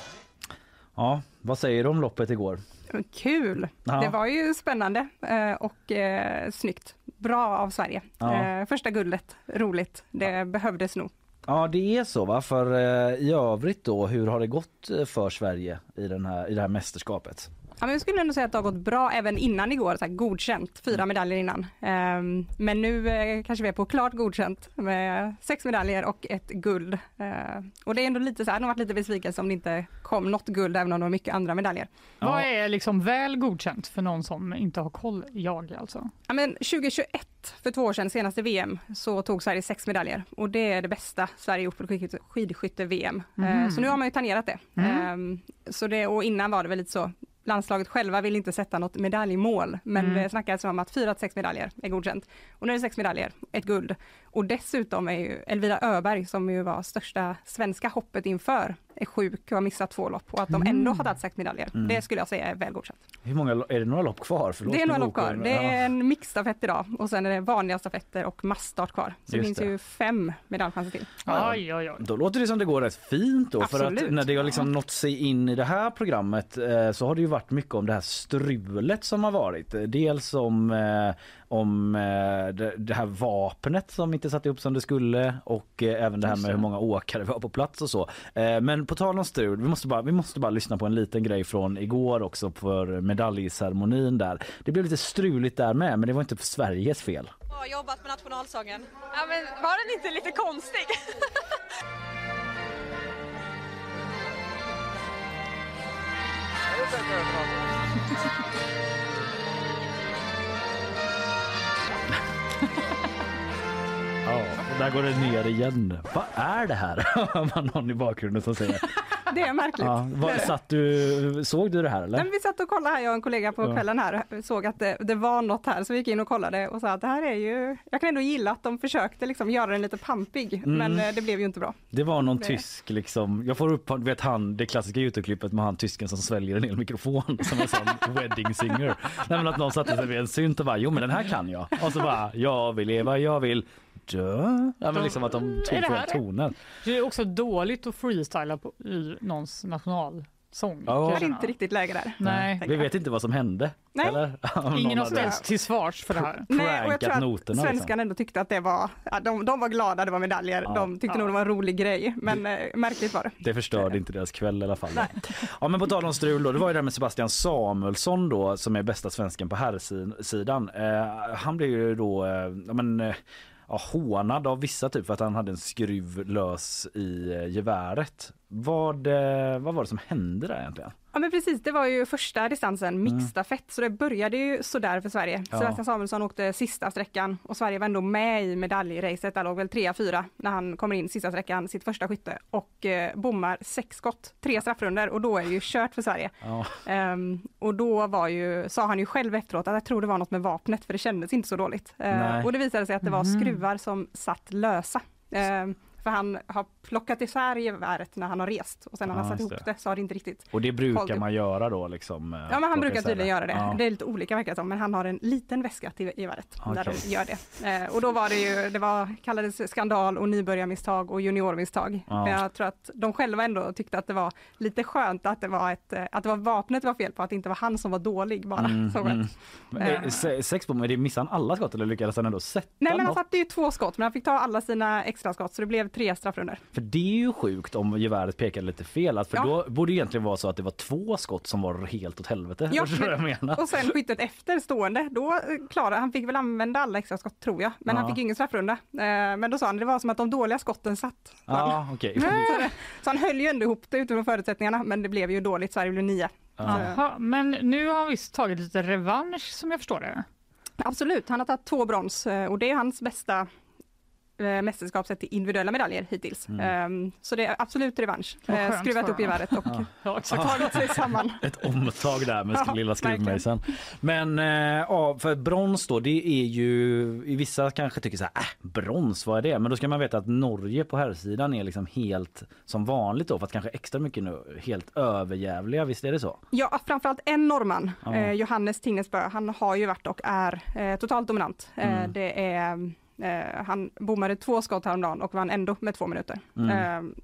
Ja, vad säger du om loppet igår? Kul! Ja. Det var ju spännande eh, och eh, snyggt. Bra av Sverige. Ja. Eh, första guldet, roligt. Det behövdes nog. Ja, det är så va? För eh, i övrigt då, hur har det gått eh, för Sverige i, den här, i det här mästerskapet? Ja, men jag skulle ändå säga att det har gått bra även innan igår, så här godkänt, fyra medaljer innan. Ehm, men nu eh, kanske vi är på klart godkänt med sex medaljer och ett guld. Eh, och det är ändå lite så här, det har varit lite besvikelse om det inte kom något guld även om det var mycket andra medaljer. Vad är liksom väl godkänt för någon som inte har koll? Jag alltså. Ja, men 2021, för två år sedan, senaste VM, så tog Sverige sex medaljer och det är det bästa Sverige gjort på skidskytte- skidskytte-VM. Eh, Mhm. Så nu har man ju tangerat det. Mm. Eh, Så det. Och innan var det väl lite så, landslaget själva vill inte sätta något medaljmål, men Mm. det snackades om att fyra till sex medaljer är godkänt. Och nu är det sex medaljer, ett guld. Och dessutom är ju Elvira Öberg, som ju var största svenska hoppet inför, är sjuk och har missat två lopp och att de ändå har tagit sex medaljer. Mm. Det skulle jag säga är väl godkänt. Hur många, är det några lopp kvar? Förlåt, Det är några lopp kvar. Det är en mixstafett idag och sen är det vanliga stafetter och massstart kvar. Så det finns det. ju fem medaljchanser till. Oj, oj, oj. Då låter det som det går rätt fint då. För att Absolut. när det har liksom nått sig in i det här programmet eh, så har det ju varit mycket om det här strulet som har varit. Dels om, eh, om eh, det, det här vapnet som inte satt upp som det skulle och eh, även det här med hur många åkare vi har på plats och så. Eh, men på tal om strul, vi måste, bara, vi måste bara lyssna på en liten grej från igår också för medaljceremonin där. Det blev lite struligt där med men det var inte för Sveriges fel. har jobbat med nationalsången. Ja, men var den inte lite konstig? (laughs) där går det ner igen. Vad är det här? (laughs) Har man någon i bakgrunden som säger. (laughs) det är märkligt. Ja, var, satt du, såg du det här eller? Nej, vi satt och kollade här, jag och en kollega på Ja. kvällen här, såg att det, det var något här, så vi gick in och kollade och sa att det här är ju, jag kan ändå gilla att de försökte liksom göra den lite pampig, Mm. men eh, det blev ju inte bra. Det var någon Det- tysk liksom, jag får upp, vet han, det klassiska Youtube-klippet med han tysken som sväljer en hel mikrofon som en sån (laughs) wedding singer. Nej att någon satte sig vid en synt och bara, jo men den här kan jag. Och så bara, jag vill leva, jag vill. Ja men liksom att de Är tog det fel här- toner. Det är också dåligt att freestyla på, i någons nationalsång. Ja. kan jag Det är inte riktigt läge där. Nej. Vi vet inte vad som hände. Nej. Eller? (laughs) Ingen har ställts till svars för det här. Nej, och jag tror att noterna. Liksom. svenskarna ändå tyckte att det var, ja, de, de var glada, det var medaljer, Ja. de tyckte Ja. nog det var en rolig grej, men eh, märkligt var det. Det förstörde inte deras kväll i alla fall. Ja men på tal om strul då, det var ju det här med Sebastian Samuelsson då som är bästa svensken på herrsidan. Eh, han blev ju då, eh, ja, men, eh, ja, hånad av vissa typ för att han hade en skruv lös i eh, geväret. Vad, eh, vad var det som hände där egentligen? Ja men precis, det var ju första distansen, mixstafett, så det började ju sådär för Sverige. Mm. Ja. Sebastian Samuelsson åkte sista sträckan och Sverige var ändå med i medaljracet, där låg väl 3-4 när han kommer in sista sträckan, sitt första skytte och eh, bommar sex skott, tre straffrunder och då är det ju kört för Sverige. Ja. Ehm, och då var ju, sa han ju själv efteråt att jag tror det var något med vapnet för det kändes inte så dåligt. Nej. och det visade sig att det var Mhm. skruvar som satt lösa. Ehm, för han har plockat isär geväret när han har rest och sen när han har satt ihop det. det så har det inte riktigt Och det brukar man göra då liksom? eh, Ja men han brukar tydligen göra det. Ja. Det är lite olika verkar som, men han har en liten väska till geväret där Okej. de gör det. Eh, och då var det ju, det var, kallades skandal och nybörjarmisstag och juniormisstag. Ja. Men jag tror att de själva ändå tyckte att det var lite skönt att det var ett, eh, att det var vapnet det var fel på, att det inte var han som var dålig bara. Mm, så mm. Eh, se- Sex det missade han alla skott eller lyckades han ändå sätta Nej men han satte ju två skott, men han fick ta alla sina extra skott så det blev tre straffrunder. För det är ju sjukt om geväret pekade lite fel. Att för Ja. då borde det egentligen vara så att det var två skott som var helt åt helvete. Ja, (laughs) menar? Och sen skyttet efter stående, då eh, klarade han, fick väl använda alla extra skott tror jag, men Ja. han fick ingen straffrunda. Eh, men då sa han, det var som att de dåliga skotten satt. Ja, okej. (laughs) Så, så han höll ju ändå ihop det utifrån förutsättningarna, men det blev ju dåligt, Sverige blev nio. Jaha, men nu har han visst tagit lite revansch som jag förstår det. Absolut, han har tagit två brons eh, och det är hans bästa eh, mästerskap sett till individuella medaljer hittills. Eh, så det är absolut revansch. Eh, skönt skruvat upp geväret och Ja, (laughs) tagit sig samman. (laughs) Ett omtag där med Ja, lilla skruvmejseln. Men eh, ja, för brons då, det är ju, i vissa kanske tycker så här, äh, brons, vad är det? Men då ska man veta att Norge på herrsidan är liksom helt som vanligt då, för att kanske extra mycket nu, helt överjävliga, visst är det så? Ja, framförallt en norrman, Ja. eh, Johannes Tingnesbø, han har ju varit och är eh, totalt dominant. Eh, Mm. det är Eh, han bommade två skott häromdagen och vann ändå med två minuter. Mm.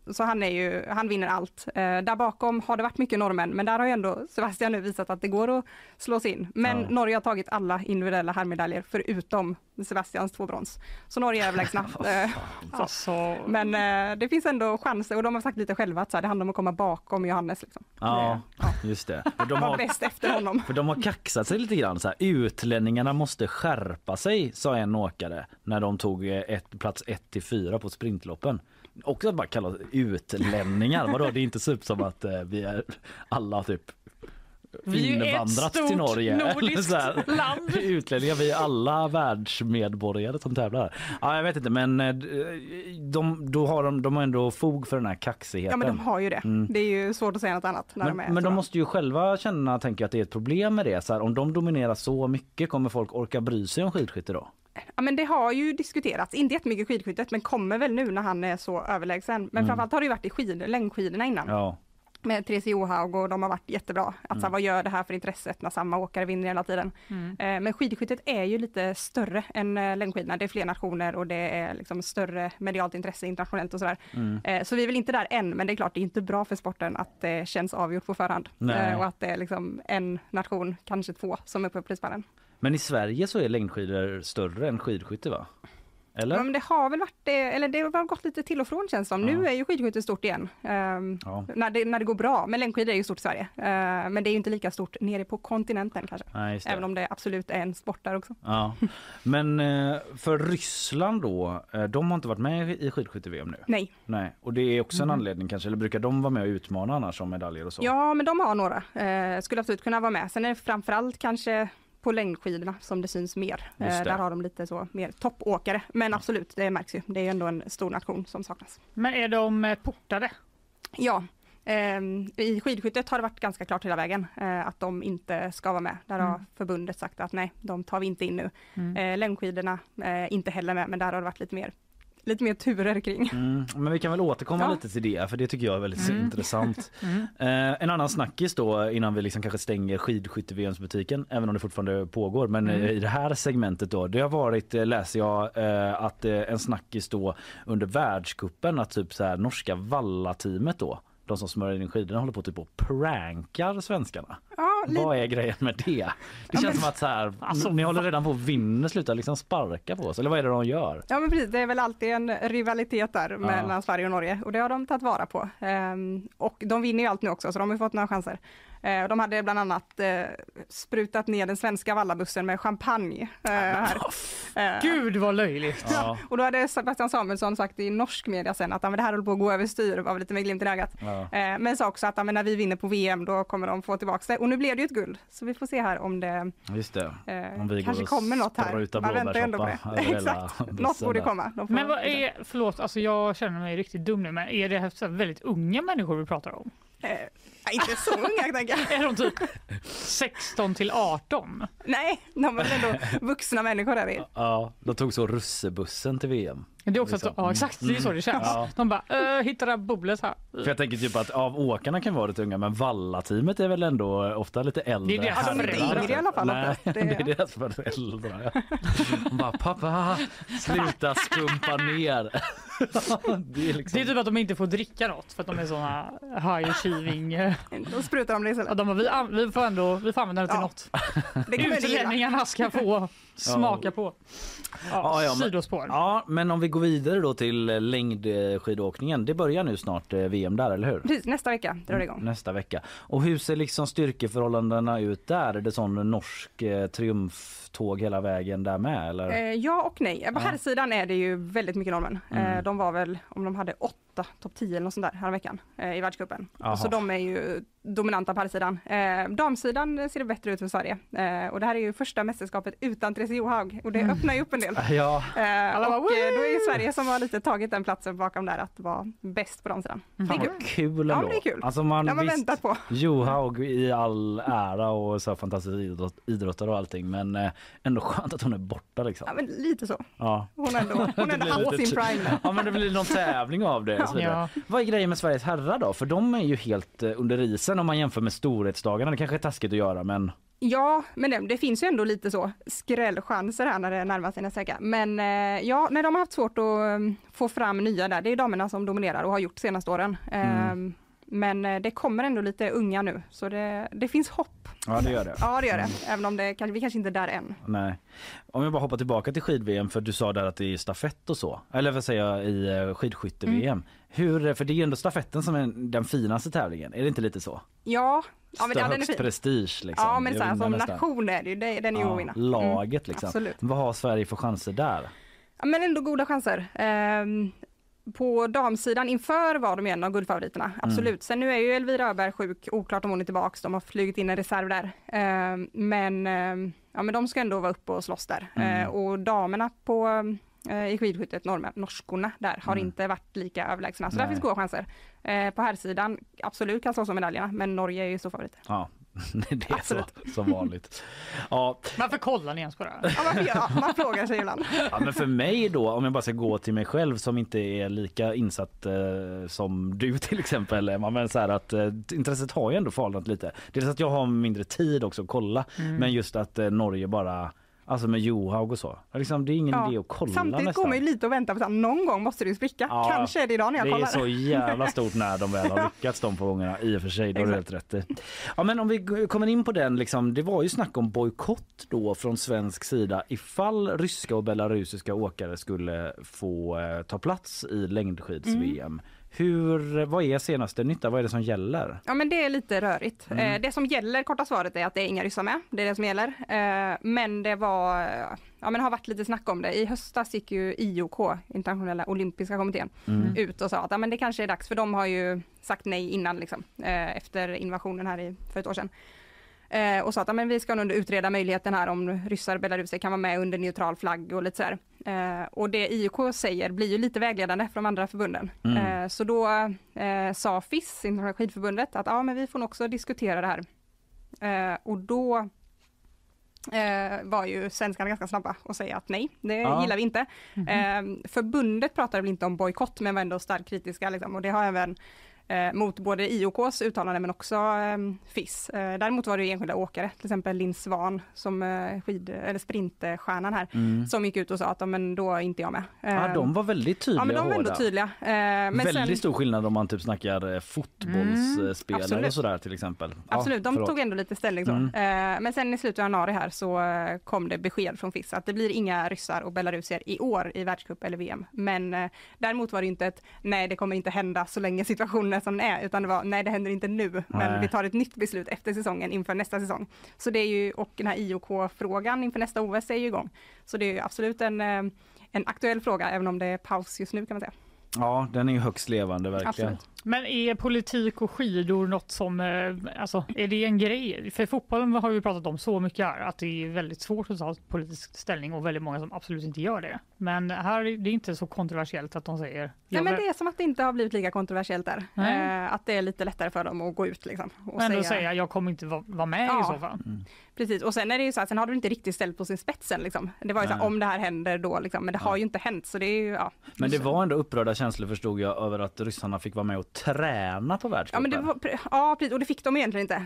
Eh, så han är ju, han vinner allt. Eh, där bakom har det varit mycket norrmän, men där har ju ändå Sebastian nu visat att det går att slå sig in. Men Ja. Norge har tagit alla individuella herrmedaljer förutom Sebastians två brons. Så Norge är överlägsna. (laughs) Eh, ja. Men eh, det finns ändå chanser och de har sagt lite själva att så här, det handlar om att komma bakom Johannes. Liksom. Ja, just det. För de Var har, bäst efter honom. för de har kaxat sig lite grann. Så här, utlänningarna måste skärpa sig, sa en åkare när de tog eh, ett, plats 1 till 4 på sprintloppen. Också att bara kalla utlänningar. Vadå, det är inte typ som att eh, vi är alla typ Vi invandrat till Norge. Eller (laughs) så här, land. Utlänningar, vi är alla världsmedborgare som tävlar. Ja, jag vet inte, men eh, de, då har de, de har ändå fog för den här kaxigheten. Ja men de har ju det. Mm. Det är ju svårt att säga något annat när Men, de är men de måste ju själva känna tänker jag, att det är ett problem med det. Så här, om de dominerar så mycket, kommer folk orka bry sig om skidskytte då? Ja men det har ju diskuterats, inte jättemycket skidskyttet men kommer väl nu när han är så överlägsen. Men Mm. framförallt har det ju varit i skid, längdskidorna innan. Ja. Med Therese Johaug och de har varit jättebra. Att så här, Mm. vad gör det här för intresset när samma åkare vinner hela tiden? Mm. Eh, Men skidskyttet är ju lite större än eh, längdskidorna. Det är fler nationer och det är liksom större medialt intresse internationellt och sådär. Mm. Eh, Så vi är väl inte där än, men det är klart det är inte bra för sporten att det känns avgjort på förhand. Nej. Och att det är liksom en nation, kanske två, som är på prispallen. Men i Sverige så är längdskidor större än skidskytte va? Eller? Ja, men det har väl varit det, eller det har gått lite till och från känns det som. Nu Ja. är ju skidskytte stort igen. ehm, Ja. när, det, när det går bra. Men längdskidor är ju stort i Sverige. Eh, men det är ju inte lika stort nere på kontinenten kanske. Nej. Även om det absolut är en sport där också. Ja. Men eh, för Ryssland då, eh, de har inte varit med i skidskytte-VM nu? Nej. Nej. Och det är också en Mhm. anledning kanske, eller brukar de vara med och utmana annars om medaljer och så? Ja, men de har några. Eh, skulle absolut kunna vara med. Sen är det framförallt kanske på längdskidorna som det syns mer. Eh, det. där har de lite så mer toppåkare. Men absolut, det märks ju. Det är ju ändå en stor nation som saknas. Men är de eh, portade? Ja, Ehm, I skidskyttet har det varit ganska klart hela vägen eh, att de inte ska vara med. Där har Mm. förbundet sagt att nej, de tar vi inte in nu. Mm. Längdskidorna inte heller med, men där har det varit lite mer, lite mer turer kring. Mm, men vi kan väl återkomma Ja. lite till det för det tycker jag är väldigt Mm. intressant. (laughs) Mm. Eh, en annan snackis då innan vi liksom kanske stänger skidskytte-VM-butiken även om det fortfarande pågår. Men Mm. i det här segmentet då det har varit eh, läser jag eh, att eh, en snackis då under världskuppen att typ så här norska Valla-teamet då de som smörjer in skidorna håller på typ och prankar svenskarna. Ja, lite- Vad är grejen med det? Det Ja, känns men- som att så här, Alltså, ni håller redan på att vinna, sluta liksom sparka på oss. Eller vad är det de gör? Ja men precis, det är väl alltid en rivalitet där mellan Sverige och Norge och det har de tagit vara på. Ehm, och de vinner ju allt nu också så de har ju fått några chanser. Eh, de hade bland annat eh, sprutat ner den svenska vallabussen med champagne. eh, här. Eh, Gud vad löjligt. Ja. Och då hade Sebastian Samuelsson sagt i norsk media sen att det här håller på att gå överstyr, var lite med glimten i ögat. Ja. Eh, men sa också att när vi vinner på VM då kommer de få tillbaka det. Och nu blev det ju ett guld, så vi får se här om det Just det. Eh, Om vi kanske kommer något här. Man väntar ändå på det. (laughs) Exakt. Något borde komma. De får- Men vad är, förlåt, alltså jag känner mig riktigt dum nu, men är det här väldigt unga människor vi pratar om? Inte så unga tänker jag. Är de typ 16 till 18? Nej, de är väl ändå vuxna människor där i. Ja, de tog så russebussen till VM. Det är också Liksom. att, ja exakt, det är så det känns. Ja. De bara, äh, hitta det bubblet här. För jag tänker typ att av åkarna kan vara lite unga men Valla-teamet är väl ändå ofta lite äldre. Det är deras föräldrar. i alla fall, Nej, (laughs) det är deras föräldrar. De bara pappa, sluta skumpa ner. (laughs) det är liksom... Det är typ att de inte får dricka något för att de är såna high achieving. Då sprutar de det istället. Ja, de bara, vi, vi får ändå vi får använda det till Ja. något. Det. Utlänningarna ska få smaka på. Ja, Ja, men- sidospår. Ja, men om vi går vidare då till eh, längdskidåkningen. Det börjar nu snart eh, VM där, eller hur? Precis, nästa vecka drar det igång. Nästa vecka. Och hur ser liksom styrkeförhållandena ut där? Är det sån norsk eh, triumftåg hela vägen där med eller? Eh, ja och nej. På Ja. herrsidan är det ju väldigt mycket norrmän. Mm. De var väl, om de hade åtta, topp 10 eller något sånt där häromveckan eh, i världscupen. Så de är ju dominanta på herrsidan. Eh, damsidan ser det bättre ut för Sverige. Eh, och det här är ju första mästerskapet utan Therese Johaug och det Mm. öppnar ju upp en del. (laughs) Ja. Eh, Alla och bara, eh, då är ju Sverige som har lite tagit den platsen bakom där att vara bäst på damsidan. Det är kul. vad kul Ja, ändå. men det är kul. Alltså man, Det har man visst, väntat på. Johaug i all ära och så fantastisk idrott, idrottare och allting men eh, ändå skönt att hon är borta liksom. Ja, men lite så. Ja. Hon har ändå, hon (laughs) ändå haft sin prime. (laughs) Ja men det blir någon tävling av det. Och Så vidare. Ja. Vad är grejen med Sveriges herrar då? För de är ju helt eh, under isen om man jämför med storhetsdagarna. Det kanske är taskigt att göra men Ja, men det, det finns ju ändå lite så skrällchanser här när det närmar sig nästa vecka. Men eh, ja, när de har haft svårt att um, få fram nya där. Det är damerna som dominerar och har gjort senaste åren. Mm. Ehm, men eh, det kommer ändå lite unga nu, så det, det finns hopp. ja det gör det. Ja, det gör det. Även om det, kanske- vi kanske inte är där än. Nej. Om jag bara hoppar tillbaka till skid-VM för du sa där att det är stafett och så. Eller vad säger jag i eh, skidskytte-VM. Mm. Hur, för det är ju ändå stafetten som är den finaste tävlingen. Är det inte lite så? Ja, ja men ja, den högst fin. prestige liksom. Ja, men Det så här, vinner som nästan. nation är det ju, det- den är ju Ja, vinna. laget Mm, liksom. Absolut. Vad har Sverige för chanser där? Ja, men ändå goda chanser. Ehm, på damsidan inför var de en av guldfavoriterna, absolut. Sen nu är ju Elvira Öberg sjuk, oklart om hon är tillbaks, de har flugit in en reserv där. Ehm, men, ehm, ja, men de ska ändå vara uppe och slåss där. Mm. Eh, och damerna på eh, i skidskyttet, norskorna där, har Mm. inte varit lika överlägsna. Så Nej. där finns goda chanser. Eh, på herrsidan, absolut kan slåss om medaljerna, men Norge är ju så favoriter. Ja, (laughs) det är så, som vanligt. Ja, Varför kollar ni ens på det här? Ja, varför man frågar sig ibland. Ja, men för mig då, om jag bara ska gå till mig själv som inte är lika insatt eh, som du till exempel Emma, men så här att eh, intresset har ju ändå falnat lite. Dels att jag har mindre tid också att kolla, Mm. men just att eh, Norge bara Alltså med Johaug och så. Liksom, det är ingen idé att kolla Samtidigt nästan. går man ju lite och väntar på att någon gång måste det ju spricka. Ja, Kanske är det idag när jag det kollar. är så jävla (laughs) stort när de väl har Ja. lyckats de få gångerna i och för sig. Det har helt rätt i. Ja men om vi kommer in på den liksom, det var ju snack om bojkott då från svensk sida ifall ryska och belarusiska åkare skulle få eh, ta plats i längdskids-VM. Mm. Hur, vad är senaste nytta? Vad är det som gäller? Ja men det är lite rörigt. Mm. Eh, det som gäller, korta svaret är att det är inga ryssar med. Det är det som gäller. Eh, men det var, ja men har varit lite snack om det. I höstas gick ju IOK, Internationella Olympiska Kommittén, Mm. ut och sa att ja, men det kanske är dags, för de har ju sagt nej innan liksom, eh, efter invasionen här i, för ett år sedan. Eh, och sa att men vi ska nog utreda möjligheten här om ryssar och belaruser kan vara med under neutral flagg och lite så här. Eh, och det IOK säger blir ju lite vägledande för de andra förbunden. Mm. Eh, så då eh, sa FIS, Internationella skidförbundet, att ja men vi får nog också diskutera det här. Eh, och då eh, var ju svenskarna ganska snabba och säga att nej, det Ja. gillar vi inte. Mhm. Eh, förbundet pratade väl inte om bojkott men var ändå starkt kritiska liksom, och det har även eh, mot både IOKs uttalande men också eh, FIS. Eh, däremot var det enskilda åkare, till exempel Linn Svan som eh, skid, eller sprintstjärnan här, Mm. som gick ut och sa att ja, men då är inte jag med. Ja, Eh, de var väldigt tydliga Ja men de var ändå tydliga. Eh, men Väldigt sen, stor skillnad om man typ snackar eh, fotbollsspelare absolut. och sådär till exempel. Ja, Absolut, de förlåt. tog ändå lite ställning så. Mm. Men sen i slutet av januari här så kom det besked från FIS att det blir inga ryssar och belarusier i år i världscup eller VM. Men däremot var det inte ett nej, det kommer inte hända så länge situationen är som den är, utan det var nej, det händer inte nu, men Nej. vi tar ett nytt beslut efter säsongen inför nästa säsong. Så det är ju, och den här IOK-frågan inför nästa OS är ju igång. Så det är ju absolut en, eh, en aktuell fråga, även om det är paus just nu kan man säga. Ja, den är ju högst levande verkligen. Absolut. Men är politik och skidor något som, eh, alltså är det en grej? För fotbollen har vi pratat om så mycket här att det är väldigt svårt att ta politisk ställning och väldigt många som absolut inte gör det. Men här är det inte så kontroversiellt att de säger Nej, "Jag men vill-" det är som att det inte har blivit lika kontroversiellt där. Nej. Eh, att det är lite lättare för dem att gå ut liksom. Och och ändå säga jag kommer inte vara med Ja. i så fall. Precis, och sen är det ju så här, sen har du inte riktigt ställt på sin spetsen liksom. Det var ju så här, om det här händer då liksom, men det har ju inte hänt så det är ju, ja. Men det var ändå upprörda känslor förstod jag över att ryssarna fick vara med och träna på Ja, världscupen. men det var, ja precis, och det fick de egentligen inte. Eh,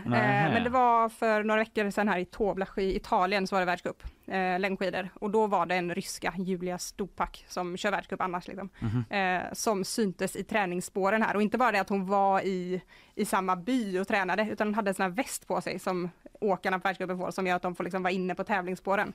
men det var för några veckor sedan här i Toblach i Italien så var det världscup, eh, längdskidor. Och då var det en ryska, Julia Stupak, som kör världscup annars liksom. Mhm. Eh, som syntes i träningsspåren här. Och inte bara det att hon var i, i samma by och tränade, utan hon hade en sån här väst på sig som åkarna på världscupen får, som gör att de får liksom vara inne på tävlingsspåren.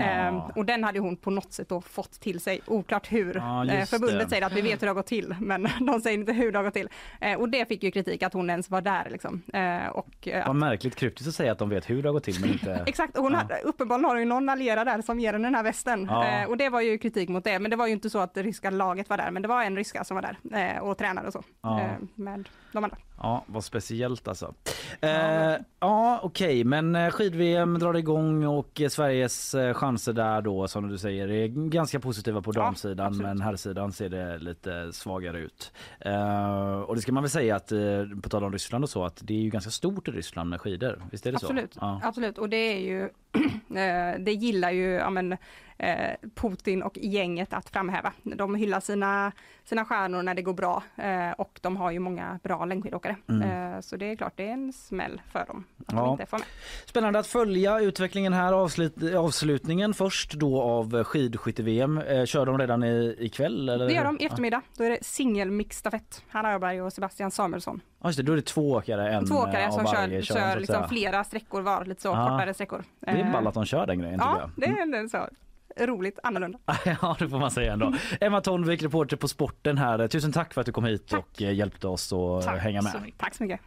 Eh, och den hade hon på något sätt då fått till sig, oklart hur. Eh, förbundet det. säger att vi vet hur det har gått till, men (laughs) de säger inte hur det har gått till. Eh, och det fick ju kritik att hon ens var där liksom. Eh, och, Vad märkligt kryptiskt att säga att de vet hur det har gått till men inte... (laughs) Exakt, och hon Ja. hade, uppenbarligen har hon ju någon allierad där som ger henne den här västen. Ja. Eh, och det var ju kritik mot det, men det var ju inte så att det ryska laget var där, men det var en ryska som var där eh, och tränade och så. Ja. Eh, med de andra. Ja, vad speciellt alltså. Eh, ja, okej, men eh, skid-VM drar igång och eh, Sveriges eh, chanser där då som du säger är ganska positiva på damsidan men herrsidan ser det lite svagare ut. Eh, och det ska man väl säga att på tal om Ryssland och så att det är ju ganska stort i Ryssland med skidor. Visst är det Absolut, så? Ja. absolut. Och det är ju, (clears throat) det gillar ju ja, men, Putin och gänget att framhäva. De hyllar sina, sina stjärnor när det går bra eh, och de har ju många bra längdskidåkare. Mm. Eh, så det är klart, det är en smäll för dem att de Ja. inte får med. Spännande att följa utvecklingen här. Avslut, avslutningen först då av skidskytte-VM. Eh, kör de redan i, ikväll? Eller? Det gör de i eftermiddag. Då är det singelmixstafett. Hanna Öberg och Sebastian Samuelsson. Ja, just det, då är det två åkare. En Två eh, åkare som varje kör, kör liksom flera sträckor var, lite så Ja. kortare sträckor. Det är Eh, ballt att de kör den grejen Ja, jag. det är så roligt annorlunda. (laughs) ja, det får man säga ändå. Emma Tonvik, reporter på Sporten här. Tusen tack för att du kom hit och eh, hjälpte oss att eh, hänga med. så. Tack så mycket.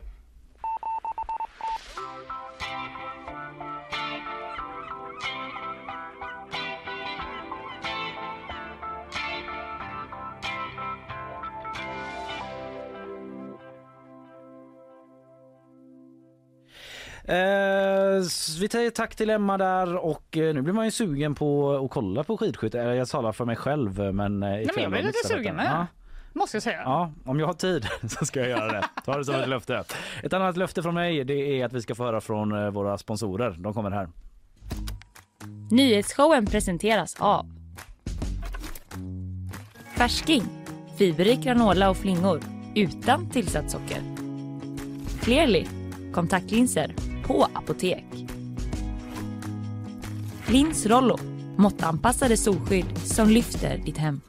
Vi säger tack till Emma där och eh, nu blir man ju sugen på att kolla på skidskytte. Eh, Jag talar för mig själv men eh, Nej, men jag blir om lite sugen med. Ja. Måste jag säga. Ja, om jag har tid (laughs) så ska jag göra det. Ta det som ett (laughs) löfte. Ett annat löfte från mig det är att vi ska få höra från eh, våra sponsorer. De kommer här. Nyhetsshowen presenteras av Färsking, fiberrik granola och flingor utan tillsatt socker. Clearly, kontaktlinser på apotek. Lins Rollo, måttanpassade solskydd som lyfter ditt hem.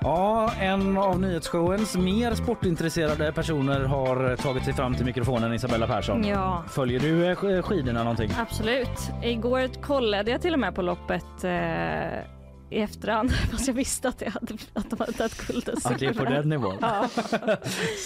Ja, en av nyhetsshowens mer sportintresserade personer har tagit sig fram till mikrofonen, Isabella Persson. Ja. Följer du eh, sk- skidorna någonting? Absolut. Igår kollade jag till och med på loppet eh, i efterhand (laughs) fast jag visste att, jag hade, att de hade tagit guld. Ja, det är på den nivån. Ja. (laughs)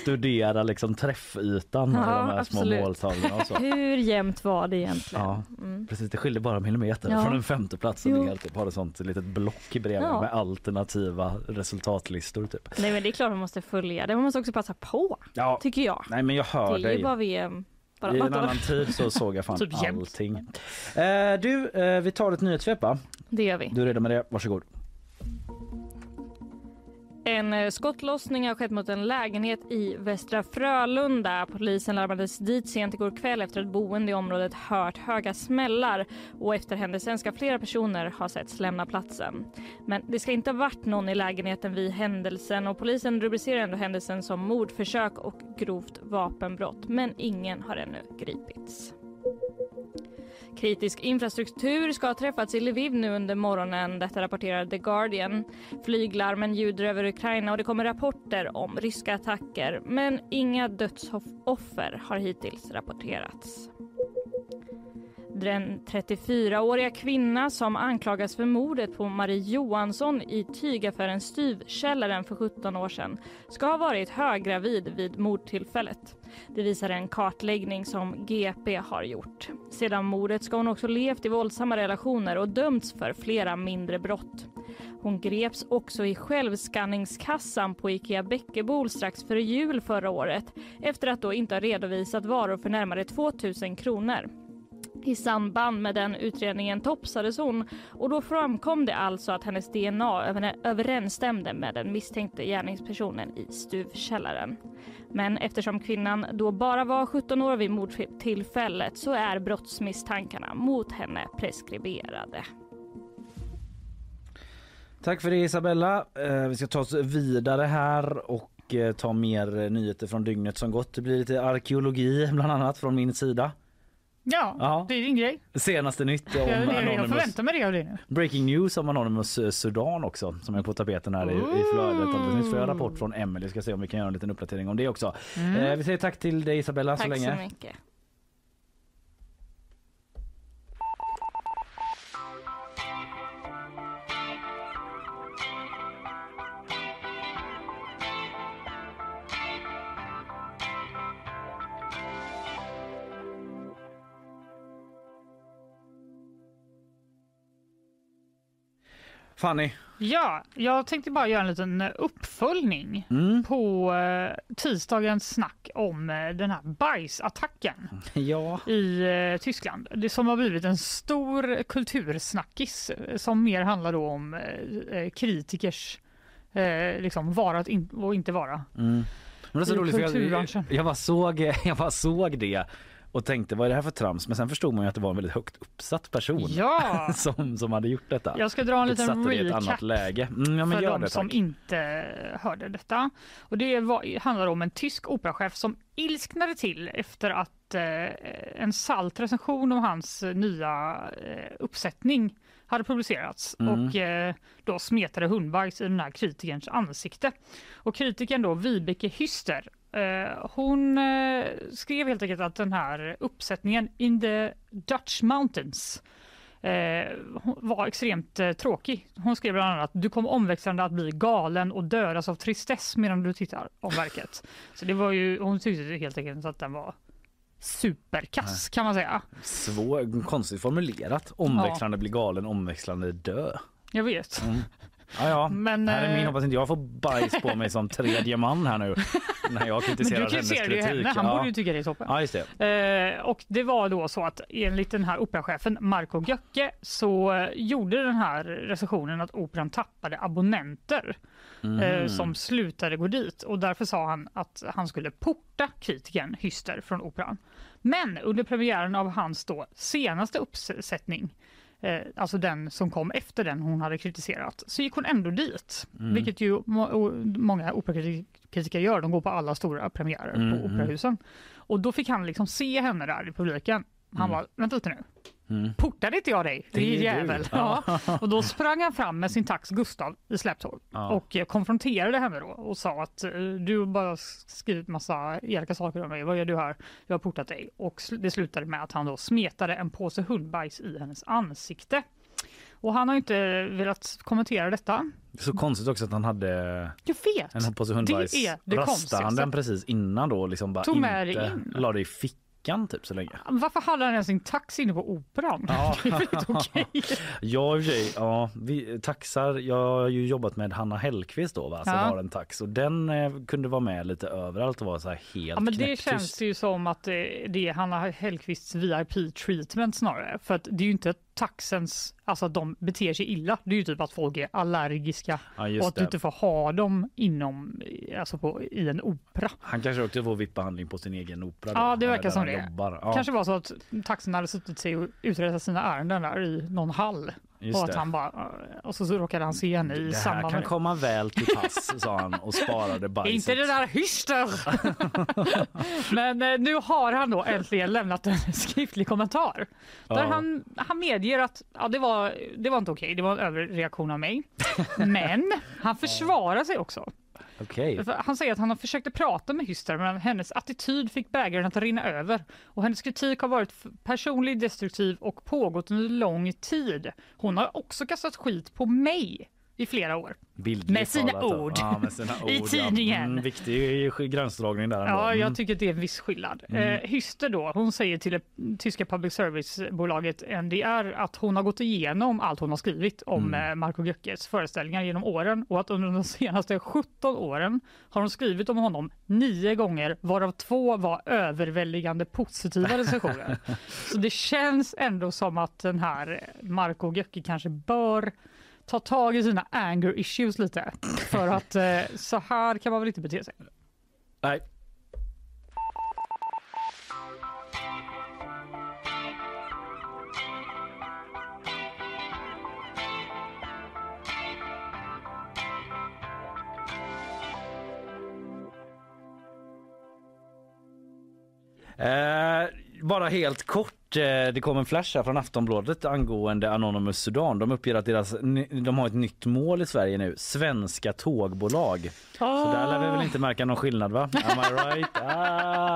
Studera liksom träffytan Ja, med de här små absolut. måltavlorna och så. Hur jämnt var det egentligen? Ja, Mm. precis. Det skiljer bara millimeter Ja. från en femte plats som Jo. ligger alltid ett sånt litet block bredvid Ja. med alternativa resultatlistor typ. Nej men det är klart man måste följa det. Man måste också passa på, Ja. tycker jag. Nej men jag hör det är dig. ju bara VM I en annan tid så såg jag (laughs) fan Typ allting. Eh, du, eh, vi tar ett nyhetssvep va? Det gör vi. Du är redo med det? Varsågod. En eh, skottlossning har skett mot en lägenhet i Västra Frölunda. Polisen larmades dit sent igår kväll efter att boende i området hört höga smällar och efter händelsen ska flera personer ha setts lämna platsen. Men det ska inte ha varit någon i lägenheten vid händelsen och polisen rubricerar ändå händelsen som mordförsök och grovt vapenbrott. Men ingen har ännu gripits. Kritisk infrastruktur ska ha träffats i Lviv nu under morgonen. Detta rapporterar The Guardian. Flyglarmen ljuder över Ukraina och det kommer rapporter om ryska attacker. Men inga dödsoffer har hittills rapporterats. Den 34-åriga kvinna som anklagas för mordet på Marie Johansson i tygaffären Styvkällaren för 17 år sedan ska ha varit höggravid vid mordtillfället. Det visar en kartläggning som GP har gjort. Sedan mordet ska hon också levt i våldsamma relationer och dömts för flera mindre brott. Hon greps också i självskanningskassan på Ikea Bäckebol strax före jul förra året efter att då inte ha redovisat varor för närmare 2 000 kronor. I samband med den utredningen topsades hon och då framkom det alltså att hennes DNA överensstämde med den misstänkte gärningspersonen i stuvkällaren. Men eftersom kvinnan då bara var 17 år vid mordtillfället så är brottsmisstankarna mot henne preskriberade. Tack för det Isabella. Eh, vi ska ta oss vidare här och eh, ta mer nyheter från dygnet som gått. Det blir lite arkeologi (laughs) bland annat från min sida. Ja, Ja. det är din grej. Senaste nytt om Jag, jag, jag Anonymous. förväntar mig det av dig nu. Breaking news om Anonymous eh, Sudan också som är på tapeten här i, i flödet. Alldeles jag rapport från Emelie. Ska se om vi kan göra en liten uppdatering om det också. Mm. Eh, vi säger tack till dig Isabella så Tack länge. så mycket. Fanny. Ja, jag tänkte bara göra en liten uppföljning Mm. på eh, tisdagens snack om eh, den här bajsattacken (laughs) Ja. i eh, Tyskland. Det som har blivit en stor kultursnackis som mer handlar om kritikers liksom vara och inte vara. Mm. Men det är så roligt för jag, jag, bara såg, (laughs) jag bara såg det och tänkte vad är det här för trams? Men sen förstod man ju att det var en väldigt högt uppsatt person Ja. (laughs) som, som hade gjort detta. Jag ska dra en liten recap annat läge. Mm, ja, för de det, som inte hörde detta. Och det var, handlar om en tysk operachef som ilsknade till efter att eh, en salt recension av hans eh, nya eh, uppsättning hade publicerats Mm. och eh, då smetade hundbajs i den här kritikerns ansikte. Och kritikern då Vibeke Hyster hon eh, skrev helt enkelt att den här uppsättningen In the Dutch Mountains eh, var extremt eh, tråkig. Hon skrev bland annat du kommer omväxlande att bli galen och dödas av tristess medan du tittar om verket. (laughs) Så det var ju, hon tyckte helt enkelt att den var superkass kan man säga. Svår, konstigt formulerat. Omväxlande bli galen, omväxlande dö. Jag vet. Mm. (laughs) Ja, ja. Men, här är min eh, hoppas inte jag får bajs på mig som tredje man här nu (laughs) när jag Men kritiserar du hennes ju kritik. henne, han ja. borde ju tycka det är toppen. Ja, det. Eh, och det var då så att enligt den här operachefen Marco Göcke så eh, gjorde den här recensionen att operan tappade abonnenter eh, Mhm. som slutade gå dit och därför sa han att han skulle porta kritikern Hyster från operan. Men under premiären av hans då senaste uppsättning Eh, alltså den som kom efter den hon hade kritiserat, så gick hon ändå dit. Mm. Vilket ju må- många operakritiker gör, de går på alla stora premiärer Mm, på mm. operahusen. Och då fick han liksom se henne där i publiken. Han Mm. var, vänta lite nu, Mm. portade inte jag dig? Det är jävel. Ja. Och då sprang han fram med sin tax Gustav i släptåg Ja. och konfronterade henne då och sa att eh, du bara skrivit massa elaka saker om mig. Vad gör du här? Jag har portat dig. Och det slutade med att han då smetade en påse hundbajs i hennes ansikte. Och han har inte velat kommentera detta. Det är så konstigt också att han hade Jag vet! en hoppas och Det hundbajs. är det Rastade han den precis innan då? Liksom bara Tog med inte in. la det i fickan typ så länge. Varför hade han ens sin taxi inne på Operan? Ja. (laughs) Det är väl inte okej? (laughs) Ja, i och för sig, ja, vi, taxar, jag har ju jobbat med Hanna Hellqvist då va, som Ja. har en tax och den eh, kunde vara med lite överallt och vara så här helt Ja, men det knäpptyst. känns ju som att det det är Hanna Hellquists VIP-treatment snarare. För att det är ju inte taxens, alltså att de beter sig illa. Det är ju typ att folk är allergiska Ja, och att det. du inte får ha dem inom, alltså på, i en opera. Han kanske också får VIP-behandling på sin egen opera. Ja, det verkar som det. Ja, Kanske var så att taxen hade suttit sig och uträttat sina ärenden där i någon hall. Just och att det. han bara, och så, så råkade han se henne i det här samband kan med komma väl till pass, (laughs) sa han och sparade bajset. Inte det där hyster! (laughs) Men eh, nu har han då äntligen lämnat en skriftlig kommentar. Där Ja. han, han medger att ja, det, var, det var inte okej, det var en överreaktion av mig. (laughs) Men han försvarar sig också. Okay. Han säger att han har försökt prata med Hyster men hennes attityd fick bägaren att rinna över. Och hennes kritik har varit personlig, destruktiv och pågått under lång tid. Hon har också kastat skit på mig i flera år. Bildligt Med sina talat ord. Ja, med sina (laughs) I ord, tidningen. Ja. Mm, viktig gränsdragning där ändå. Ja, Mm. jag tycker att det är en viss skillnad. Mm. Eh, Hyster då, hon säger till det tyska public service-bolaget NDR att hon har gått igenom allt hon har skrivit om Mm. eh, Marco Göckes föreställningar genom åren och att under de senaste 17 åren har hon skrivit om honom nio gånger varav två var överväldigande positiva recensioner. (laughs) Så det känns ändå som att den här Marco Göcke kanske bör ta tag i sina anger issues lite för (laughs) att eh, så här kan man väl inte bete sig. Nej. Eh, bara helt kort, det kom en flash från Aftonbladet angående Anonymous Sudan. De uppger att deras, de har ett nytt mål i Sverige nu, svenska tågbolag. Så där lär vi väl inte märka någon skillnad va? Am I right? (laughs)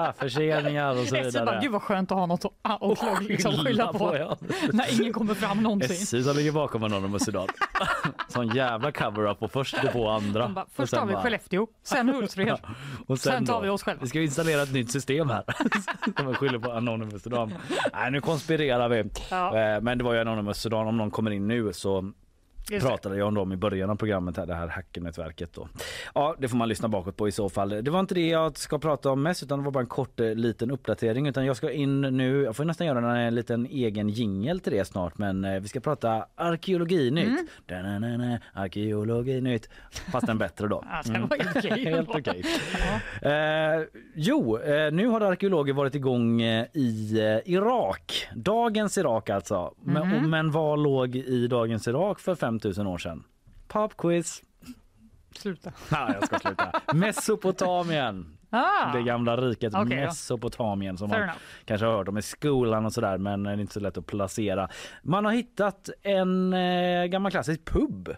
Ah, förseningar och så SJ bara, vidare. gud vad skönt att ha något att att Och liksom skylla på. ja. När ingen kommer fram någonsin. (laughs) SJ som ligger bakom Anonymous Sudan. (laughs) Sån jävla cover-up och först det på andra. Bara, Och först sen tar vi bara- Skellefteå, sen Hultsfred, Och sen tar då, vi oss själva. Vi ska installera ett nytt system här. De skyller på Anonymous Sudan. Nej, nu konspirerar vi. Ja. Eh, Men det var ju Anonymous Sudan. Om någon kommer in nu så Just pratade jag om dem i början av programmet här, det här hackernätverket då. Ja, det får man lyssna bakåt på i så fall. Det var inte det jag ska prata om mest utan det var bara en kort eh, liten uppdatering utan jag ska in nu, jag får nästan göra en liten egen jingel till det snart men eh, vi ska prata arkeologinytt. Mm. Arkeologinytt. Fast en bättre då. (laughs) Okej. (laughs) Helt okej. Eh, jo, nu har arkeologer varit igång i Irak. Dagens Irak alltså. Men, Mhm. och, men vad låg i dagens Irak för 5000 år sedan? Popquiz. Sluta. (laughs) Nej, jag ska sluta. Mesopotamien. Ah, Det gamla riket då. Mesopotamien som Fair man enough. kanske har hört om i skolan och sådär men det är inte så lätt att placera. Man har hittat en eh, gammal klassisk pub.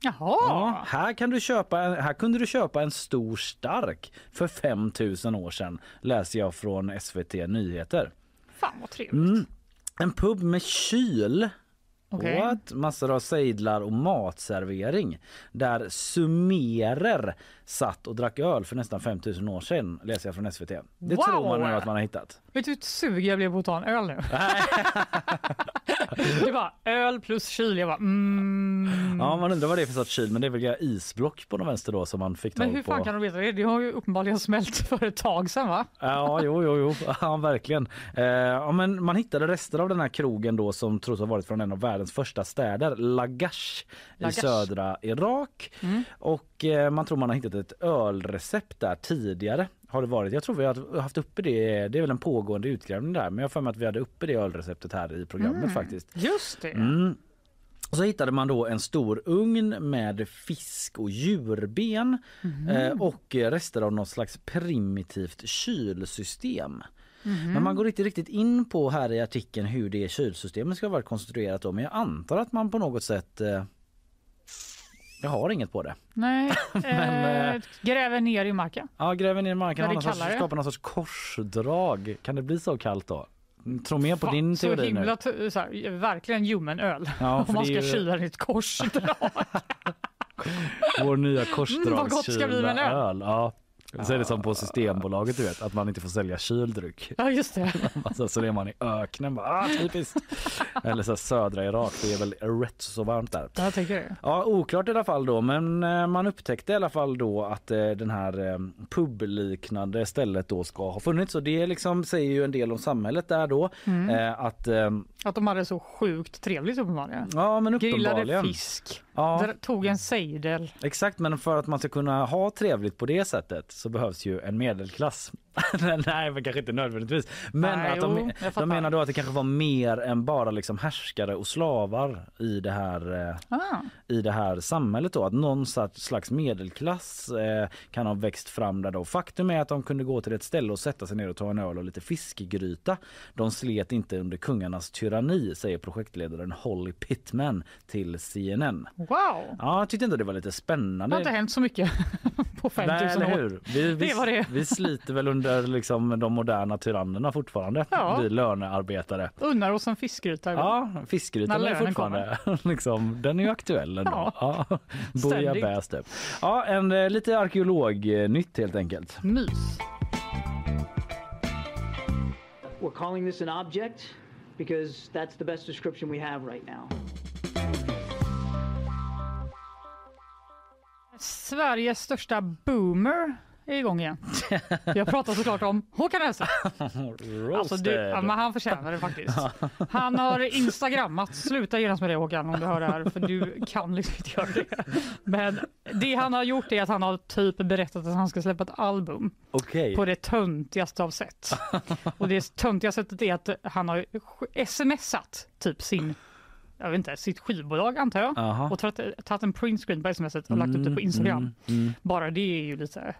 Jaha. Ja, här, kan du köpa, här kunde du köpa en stor stark för 5000 år sedan läser jag från SVT Nyheter. Fan vad trevligt. Mm. En pub med kyl. Okej. What? Massor av sejdlar och matservering. Där sumerer satt och drack öl för nästan 5000 år sedan läser jag från SVT. Det Wow! tror man nu att man har hittat. Vet du hur sugen jag blev på att ta en öl nu? (laughs) det var öl plus kyl. Jag bara mm. Ja, man undrar vad det är för sorts kyl men det är väl isblock på den vänster då som man fick Men tag hur på. fan kan de veta det? Det har ju uppenbarligen smält för ett tag sedan va? Ja, jo, jo, jo. Ja, verkligen. Eh, ja, men man hittade rester av den här krogen då som tros ha varit från en av världens första städer, Lagash, i Lagash. södra Irak. Mm. Och eh, man tror man har hittat ett ölrecept där tidigare. Har det varit. Jag tror vi har haft uppe det. Det är väl en pågående utgrävning där, men jag för mig att vi hade uppe det ölreceptet här i programmet Mm. faktiskt. Just det. Mm. Och så hittade man då en stor ugn med fisk och djurben Mhm. eh, och rester av något slags primitivt kylsystem. Mhm. Men man går inte riktigt in på här i artikeln hur det kylsystemet ska vara konstruerat då, men jag antar att man på något sätt eh, jag har inget på det. Nej, (laughs) Men, eh, gräver ner i marken. Ja, gräver ner i marken, har det sorts, skapar någon sorts korsdrag. Kan det bli så kallt då? tror mer på Fan, din så teori himla nu. så här, verkligen ljummen öl. Ja, (laughs) Om man ska ju- kyla i ett kors. Vår nya Mm, (laughs) vad gott ska bli med en korsdragskylda öl. öl. Ja. Så är det som på Systembolaget du vet, att man inte får sälja kyld dryck. ja, just det. (laughs) Alltså, så är man i öknen bara, ah, typiskt. Eller så här, södra Irak, det är väl rätt så varmt där. Jag det. Ja, oklart i alla fall då, men eh, man upptäckte i alla fall då att eh, den här eh, publiknande stället då ska ha funnits och det liksom säger ju en del om samhället där då. Mm. Eh, att, eh, Att de hade så sjukt trevligt uppenbarligen. ja men Grillade uppenbarligen. fisk, Ja. tog en sejdel. Exakt, men för att man ska kunna ha trevligt på det sättet så behövs ju en medelklass. (laughs) Nej, men kanske inte nödvändigtvis. Men Nej, att de, jo, de menar då att det kanske var mer än bara liksom härskare och slavar i det här eh, Ah. i det här samhället då att någon slags slags medelklass eh, kan ha växt fram där då. Faktum är att de kunde gå till ett ställe och sätta sig ner och ta en öl och lite fiskgryta. De slet inte under kungarnas tyranni säger projektledaren Holly Pittman till CNN. Wow! Ja, jag tyckte inte det var lite Det spännande. har inte hänt så mycket (laughs) på 5000 Nej, eller år. hur? Vi, vi, Det var det. vi sliter väl under liksom de moderna tyrannerna fortfarande. Ja. Vi lönearbetare. Unnar oss en fiskgryta. Ja, fiskgrytan är fortfarande (laughs) liksom, den är ju aktuell ändå. Ja. Ja. Bouillabaisse typ. Ja, en eh, lite arkeolognytt helt enkelt. Mys. We're calling this an object because that's the best description we have right now. Sveriges största boomer är igång igen. Jag pratar såklart om Håkan Hellström. (laughs) Alltså, du, men han förtjänar det faktiskt. (laughs) Han har instagrammat. Sluta genast med det Håkan om du hör det här för du kan liksom inte göra det. Men det han har gjort är att han har typ berättat att han ska släppa ett album Okej. på det töntigaste av sätt. (laughs) Och det töntiga sättet är att han har smsat typ sin jag vet inte, sitt skivbolag antar jag Aha. och tagit, en printscreen på smset och lagt upp det på Instagram. Mm, mm. Bara det är ju lite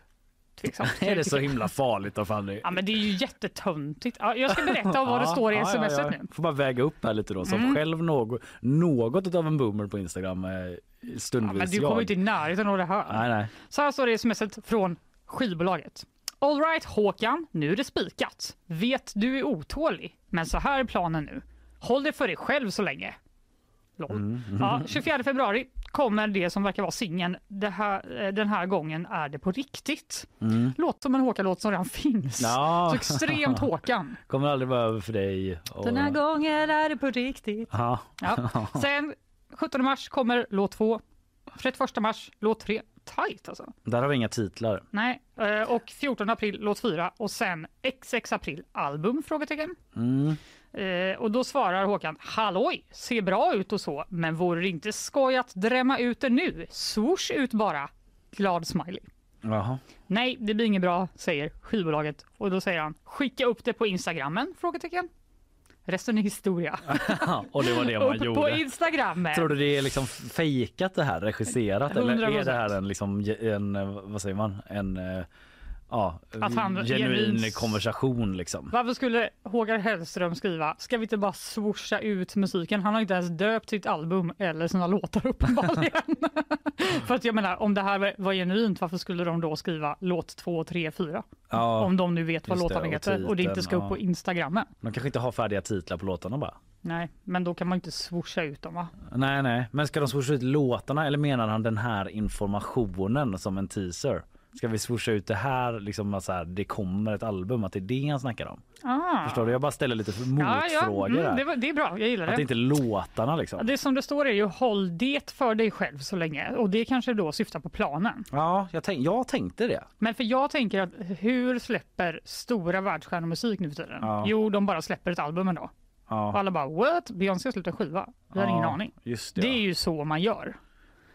tveksamt. (laughs) Är det så himla farligt då Fanny? Ja men det är ju jättetöntigt. Ja, jag ska berätta om vad det står i Ja, smset ja. nu. Får bara väga upp här lite då. Som Mm. själv något, något av en boomer på Instagram eh, Ja, stundvis men du kommer inte i närheten av det här. Nej, nej. Så här står det i smset från skivbolaget. All right Håkan, nu är det spikat. Vet du är otålig, men så här är planen nu. Håll det för dig själv så länge. Lol. Mm. Ja, 24 februari kommer det som verkar vara singeln. Eh, Den här gången är det på riktigt. Mm. Låt som en Håkan-låt som redan finns. Ja. Så extremt Håkan. (laughs) Kommer aldrig vara över för dig. Och... Den här gången är det på riktigt. Ja. Ja. (laughs) Sen 17 mars kommer låt 2. 31 mars låt 3. Tight alltså. Där har vi inga titlar. Nej, eh, och 14 april låt 4 och sen XX april album? Frågetecken. Mm. Eh, och då svarar Håkan, halloj, ser bra ut och så, men vore det inte skoj att drämma ut det nu? Swoosh ut bara. Glad smiley. Jaha. Nej, det blir inget bra, säger skivbolaget. Och då säger han, skicka upp det på Instagrammen? Frågetecken. Resten är historia. (laughs) och det var det man upp gjorde. på Instagrammen. Tror du det är liksom fejkat det här, regisserat eller är 100%. det här en liksom en, eh, vad säger man, en eh, ja, Att han genuin genuint- konversation liksom? Varför skulle Håkan Hellström skriva ska vi inte bara swoosha ut musiken? Han har inte ens döpt sitt album eller sina låtar (laughs) uppenbarligen. För att jag menar om det här var genuint varför skulle de då skriva låt 2, 3, 4? Ja, om de nu vet vad låtarna och heter och det inte titeln, ska upp ja. på Instagrammen. De kanske inte har färdiga titlar på låtarna bara. Nej, men då kan man inte swoosha ut dem va? Nej, nej, men ska de swoosha ut låtarna eller menar han den här informationen som en teaser? Ska vi swoosha ut det här liksom så här, det kommer ett album, att det är det han snackar om? Ah. Förstår du? Jag bara ställer lite Ja, motfrågor ja. Mm, här. det, var, det är bra, jag gillar det. Att det inte är låtarna liksom. Det som det står är ju håll det för dig själv så länge och det kanske då syftar på planen. Ja, jag, tänk, jag tänkte det. Men för jag tänker att hur släpper stora världsstjärnor musik nu för tiden? Ja. Jo, de bara släpper ett album ändå. Ja. Och alla bara what? Beyoncé har släppt en skiva? Har Ja, ingen aning. Det, Det ja. är ju så man gör.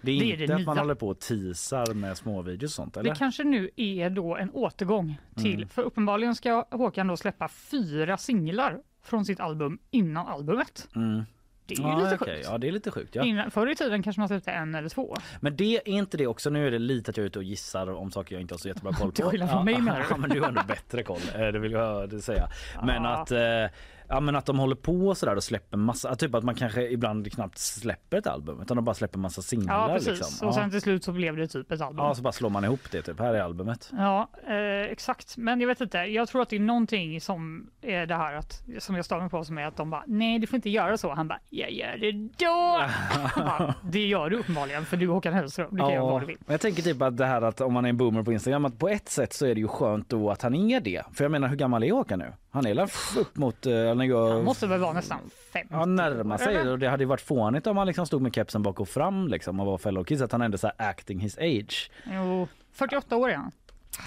Det är det är inte det att man håller på och teasar med småvideos och sånt eller? Det kanske nu är då en återgång till, Mm. för uppenbarligen ska Håkan då släppa fyra singlar från sitt album innan albumet. Mm. Det är ju Ja, lite sjukt. Ja, det är lite sjukt. Ja. Innan, förr i tiden kanske man släppte en eller två. Men det är inte det också. Nu är det lite att jag är ute och gissar om saker jag inte har så jättebra koll (laughs) på. Till skillnad från mig, menar (laughs) du? Ja, men du har ändå bättre koll. eh, Det vill jag säga. Men att eh, Ja men att de håller på sådär och släpper massa, typ att man kanske ibland knappt släpper ett album utan de bara släpper massa singlar Ja precis liksom. och Ja. sen till slut så blev det typ ett album. ja så bara slår man ihop det typ, här är albumet. Ja, eh, exakt. Men jag vet inte. Jag tror att det är någonting som är det här att, som jag stör mig på som är att de bara nej du får inte göra så. Han bara jag gör det då. (laughs) Bara, det gör du uppenbarligen för du är Håkan Hellström. Du kan göra vad du vill. jag tänker typ att det här att om man är en boomer på Instagram att på ett sätt så är det ju skönt då att han är det. För jag menar hur gammal är Håkan nu? Han är väl upp mot, eh, han Han måste väl vara nästan fem. Ja, närma sig Eller? och det hade ju varit fånigt om han liksom stod med kepsen bak och fram liksom och var fellow kids att han ändå så acting his age. Jo, 48 år är han.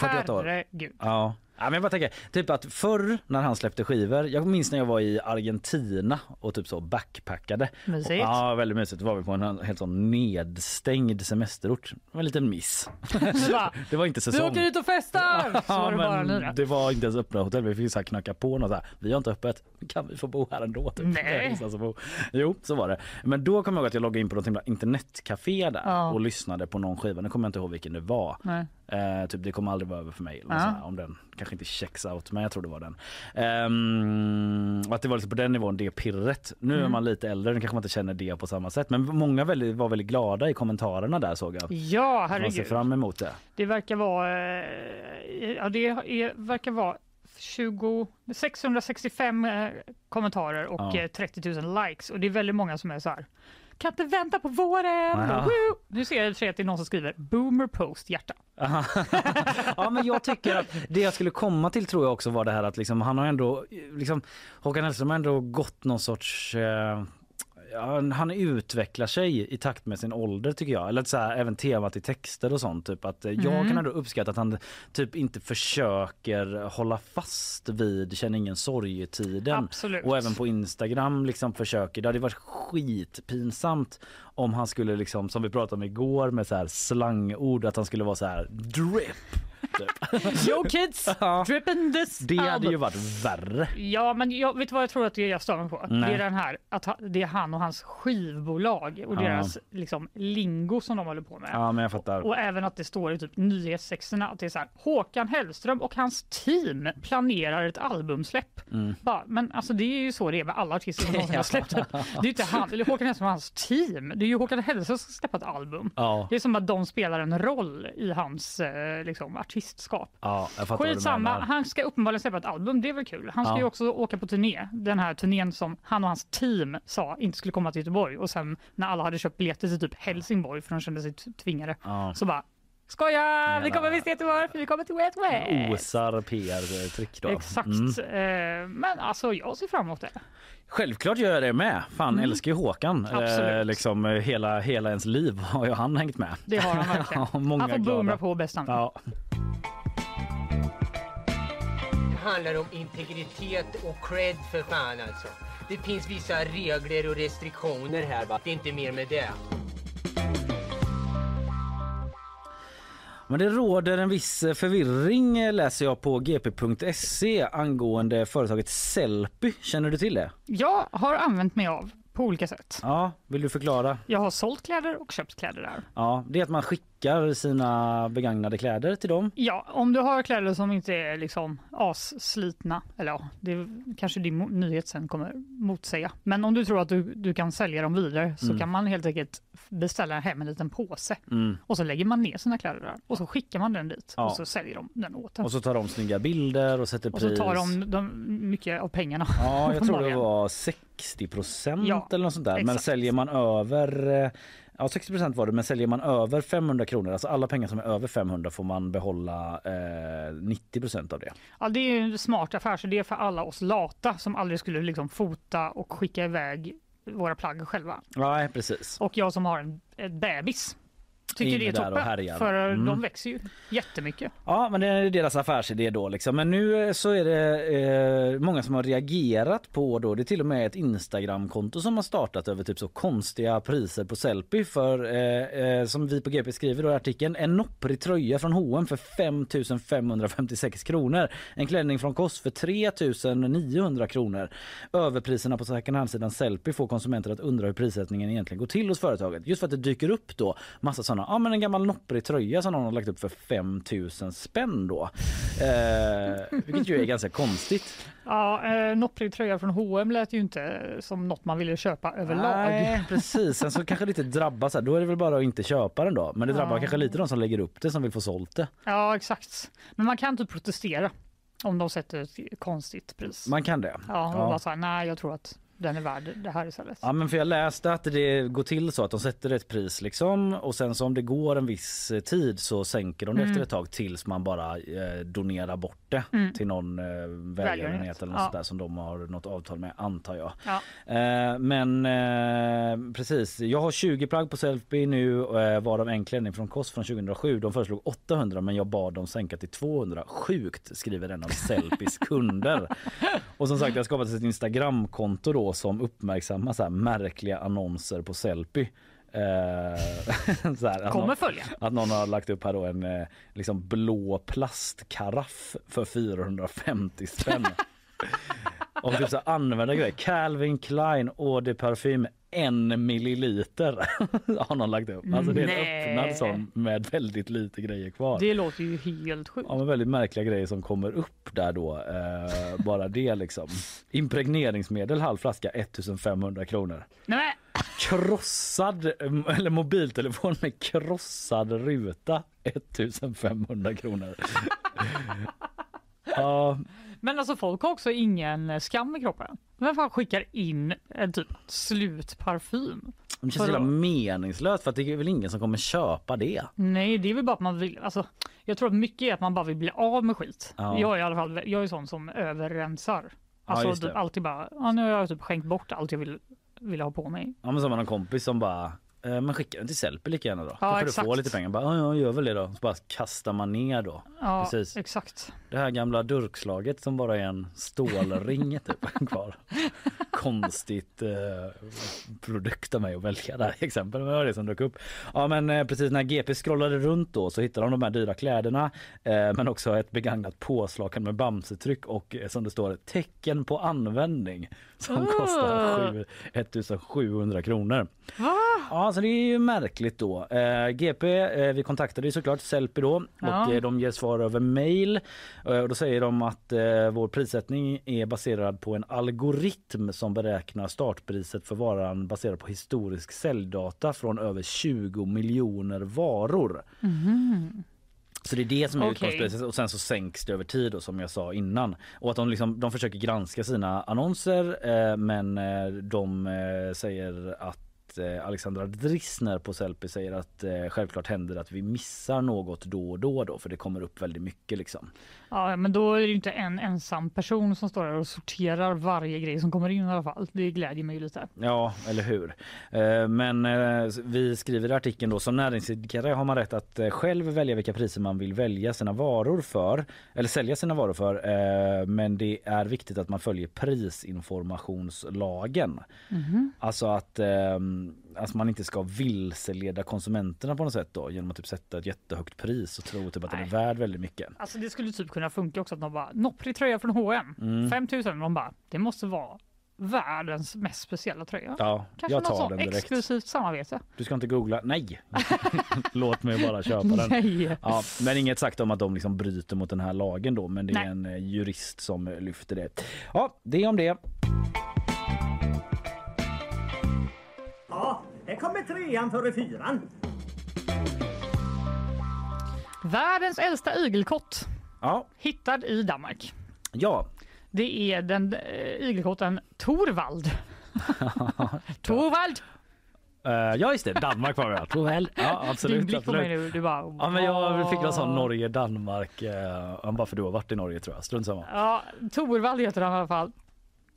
48 år. Herregud. Ja. Ja, men jag bara tänker, typ att förr när han släppte skivor, jag minns när jag var i Argentina och typ så backpackade. Mysigt. Ja, väldigt mysigt. Då var vi på en helt sån nedstängd semesterort. Det var en liten miss. (laughs) bara, (laughs) det var inte Vi säsong. åker ut och festar! (laughs) Så var det bara det var inte ens öppna hotell. Vi fick så knacka på något så här. Vi har inte öppet. Kan vi få bo här ändå? Typ. Nej. Det är ingen som bo. Jo, så var det. Men då kommer jag ihåg att jag loggade in på något internetcafé där Ja. och lyssnade på någon skiva. Nu kommer jag inte ihåg vilken det var. Nej. Eh, typ det kommer aldrig vara över för mig. Ja. här, om den kanske inte checks out, men jag tror det var den. Ehm, att det var liksom på den nivån, det pirret. Nu är Mm. man lite äldre, nu kanske man inte känner det på samma sätt. Men många väldigt, var väldigt glada i kommentarerna där såg jag. Ja, Man ser herregud. fram emot det. Det verkar vara, eh, ja, det är, verkar vara 20, 665 eh, kommentarer och Ja. eh, 30 000 likes och det är väldigt många som är så här. Kan inte vänta på våren! Ja. Nu ser jag i och för sig att det är någon som skriver boomer post hjärta. (laughs) ja men jag tycker att det jag skulle komma till tror jag också var det här att liksom, han har ändå, liksom, Håkan Hellström har ändå gått någon sorts eh, Ja, han utvecklar sig i takt med sin ålder tycker jag. Eller så här, även temat i texter och sånt. Typ att eh, Jag Mm. kan ändå uppskatta att han typ inte försöker hålla fast vid känn ingen sorg-tiden. Och även på Instagram liksom försöker. Det hade varit skitpinsamt om han skulle liksom som vi pratade om igår med så här slangord att han skulle vara så här drip. Typ. (laughs) Yo kids, (laughs) dripping this Det hade album. ju varit värre. Ja, men jag vet vad jag tror att det jag stör mig på? Nej. Det är den här att det är han och hans skivbolag och deras liksom lingo som de håller på med. Ja men jag fattar. Och även att det står i typ nyhetstexterna att det är så här Håkan Hellström och hans team planerar ett albumsläpp. Mm. Bara, men alltså det är ju så det är med alla artister som någonsin har (laughs) släppt. Det är ju inte han, eller Håkan Hellström och hans team. Det är ju Håkan Hellström som ska släppa ett album. Ja. Det är som att de spelar en roll i hans eh, liksom, artistskap. Ja, Skitsamma, han ska uppenbarligen släppa ett album, det är väl kul. Han ska Ja. ju också åka på turné, den här turnén som han och hans team sa inte skulle komma till Göteborg och sen när alla hade köpt biljetter till typ Helsingborg för de kände sig t- tvingade Ja. så bara Skoja! Vi kommer visst till Göteborg för vi kommer till West West! Osar PR-trick då. Exakt. Mm. Eh, men alltså jag ser fram emot det. Självklart gör jag det med. Fan Mm. älskar ju Håkan. Absolut. liksom eh, hela, hela ens liv har ju han hängt med. Det har han (laughs) verkligen. Ja, många han får glada. boomra på bäst han. Ja. Det handlar om integritet och cred för fan alltså. Det finns vissa regler och restriktioner här va. Det är inte mer med det. Men det råder en viss förvirring eh, läser jag på gp.se angående företaget Sellpy. Känner du till det? Jag har använt mig av på olika sätt. Ja, vill du förklara? Jag har sålt kläder och köpt kläder där. Ja, det är att man skickar sina begagnade kläder till dem. Ja, om du har kläder som inte är liksom asslitna, eller ja, det kanske din nyhet sen kommer motsäga. Men om du tror att du, du kan sälja dem vidare så Mm. kan man helt enkelt beställa hem en liten påse Mm. och så lägger man ner sina kläder där och så skickar man den dit Ja. och så säljer de den åt en. Och så tar de snygga bilder och sätter Och pris. så tar de, de mycket av pengarna. Ja, (laughs) jag tror det var 60 procent Ja, eller något sånt där. Men exakt. säljer man över eh, Ja 60 procent var det men säljer man över 500 kronor, alltså alla pengar som är över 500 får man behålla eh, 90 procent av det. Ja, det är en smart affärsidé för alla oss lata som aldrig skulle liksom fota och skicka iväg våra plagg själva. Nej precis. Och jag som har en, en bebis Tycker det är toppen. För Mm. de växer ju jättemycket. Ja, men det är deras affärsidé då liksom. Men nu eh, så är det eh, många som har reagerat på då. Det är till och med ett Instagramkonto som har startat över typ så konstiga priser på Sellpy för eh, eh, som vi på GP skriver då i artikeln en nopprig tröja från H&M för 5 556 kronor. En klänning från Koss för 3 900 kronor. Överpriserna på second hand-sidan Sellpy får konsumenter att undra hur prissättningen egentligen går till hos företaget. Just för att det dyker upp då massa sådana, ja men en gammal nopprig tröja som någon har lagt upp för 5000 spänn då. Eh, vilket ju är ganska konstigt. Ja, eh, nopprig tröja från H&M lät ju inte som något man ville köpa överlag. Nej, precis. Sen så kanske det inte drabbar så här, då är det väl bara att inte köpa den då. Men det drabbar Ja. kanske lite de som lägger upp det som vill få sålt det. Ja, exakt. Men man kan typ protestera om de sätter ett konstigt pris. Man kan det. Ja, och bara så här, nej jag tror att den är värd det här istället. Ja men för jag läste att det går till så att de sätter ett pris liksom och sen så om det går en viss eh, tid så sänker de det Mm. efter ett tag tills man bara eh, donerar bort det Mm. till någon eh, välgörenhet eller något Ja. där som de har något avtal med antar jag. Ja. Eh, men eh, precis, jag har 20 plagg på Selfie nu eh, varav en klänning från Koss från 2007. De föreslog 800 men jag bad dem sänka till 200. Sjukt skriver en av Selfies kunder. (laughs) Och som sagt det har skapats ett Instagramkonto då som uppmärksammar så märkliga annonser på Sellpy. Eh, (laughs) här, att Kommer någon, följa. Att någon har lagt upp här då en eh, liksom blå plastkaraff för 450 spänn. (laughs) Och typ så här använda grejer. Calvin Klein Eau de Parfym en milliliter (laughs) har någon lagt upp. Alltså det är en Nej. öppnad sån med väldigt lite grejer kvar. Det låter ju helt sjukt. Ja, men väldigt märkliga grejer som kommer upp där då. Eh, bara det liksom. Impregneringsmedel halv flaska 1500 kronor. Nej, Krossad eh, eller mobiltelefon med krossad ruta 1500 kronor. (laughs) ja, men alltså folk har också ingen skam i kroppen. Vem fan skickar in en typ slutparfym? det känns så meningslöst för att det är väl ingen som kommer köpa det. Nej, det är väl bara att man vill. Alltså, jag tror att mycket är att man bara vill bli av med skit. Ja. Jag är i alla fall. Jag är sån som överrensar. Alltså det. typ alltid bara. Ja, nu har jag typ skänkt bort allt jag vill, vill ha på mig. Ja men som en kompis som bara eh, men skicka den till Sellpy lika gärna då. Ja, Kanske du exakt. får lite pengar. Bara, ja, ja, gör väl det då. Så bara kastar man ner då. Ja, Precis. exakt. Det här gamla durkslaget som bara är en stålring (laughs) typ kvar. Konstigt eh, produkt av mig att välja där exempel. Men det var det som dök upp. Ja men eh, precis när GP scrollade runt då så hittade de de här dyra kläderna eh, men också ett begagnat påslakan med bamsetryck och eh, som det står tecken på användning som Ah. kostar sju- 1700 kronor. Ja, så det är ju märkligt då. Eh, GP, eh, vi kontaktade ju såklart Sellpy då och Ja. eh, de ger svar över mail. Eh, och då säger de att eh, vår prissättning är baserad på en algoritm som beräknar startpriset för varan baserat på historisk säljdata från över 20 miljoner varor. Mhm. Så det är det som är Okej. utgångspriset och sen så sänks det över tid då, som jag sa innan. Och att de, liksom, de försöker granska sina annonser eh, men eh, de eh, säger att eh, Alexandra Drissner på Sellpy säger att eh, självklart händer att vi missar något då och då då för det kommer upp väldigt mycket liksom. Ja, men då är det ju inte en ensam person som står där och sorterar varje grej som kommer in i alla fall. Det glädjer mig ju lite. Ja, eller hur? Eh, Men eh, vi skriver i artikeln då som näringsidkare har man rätt att eh, själv välja vilka priser man vill välja sina varor för eller sälja sina varor för. Men det är viktigt att man följer prisinformationslagen. Mhm. Alltså att eh, alltså man inte ska vilseleda konsumenterna på något sätt då genom att typ sätta ett jättehögt pris och tro typ att den är värd väldigt mycket. Alltså det skulle typ kunna funka också att de bara nopprig tröja från H&M Mm. 5000 de bara det måste vara världens mest speciella tröja. Ja, Kanske jag något tar sånt den direkt. exklusivt samarbete. Du ska inte googla? Nej! (laughs) Låt mig bara köpa den. Nej. Ja, men inget sagt om att de liksom bryter mot den här lagen då men det är Nej. en eh, jurist som lyfter det. Ja, det om det. Ja, här kommer trean före fyran. Världens äldsta igelkott Ja, hittad i Danmark. ja. Det är den äh, igelkotten Torvald. (laughs) Torvald! Eh, ja just det, Danmark var det. Torvald. Ja absolut. Din blick på mig nu, du bara... Ja men jag fick någon sån. Norge, Danmark, eh, bara för du har varit i Norge tror jag. Strunt samma. Ja, Torvald heter han i alla fall.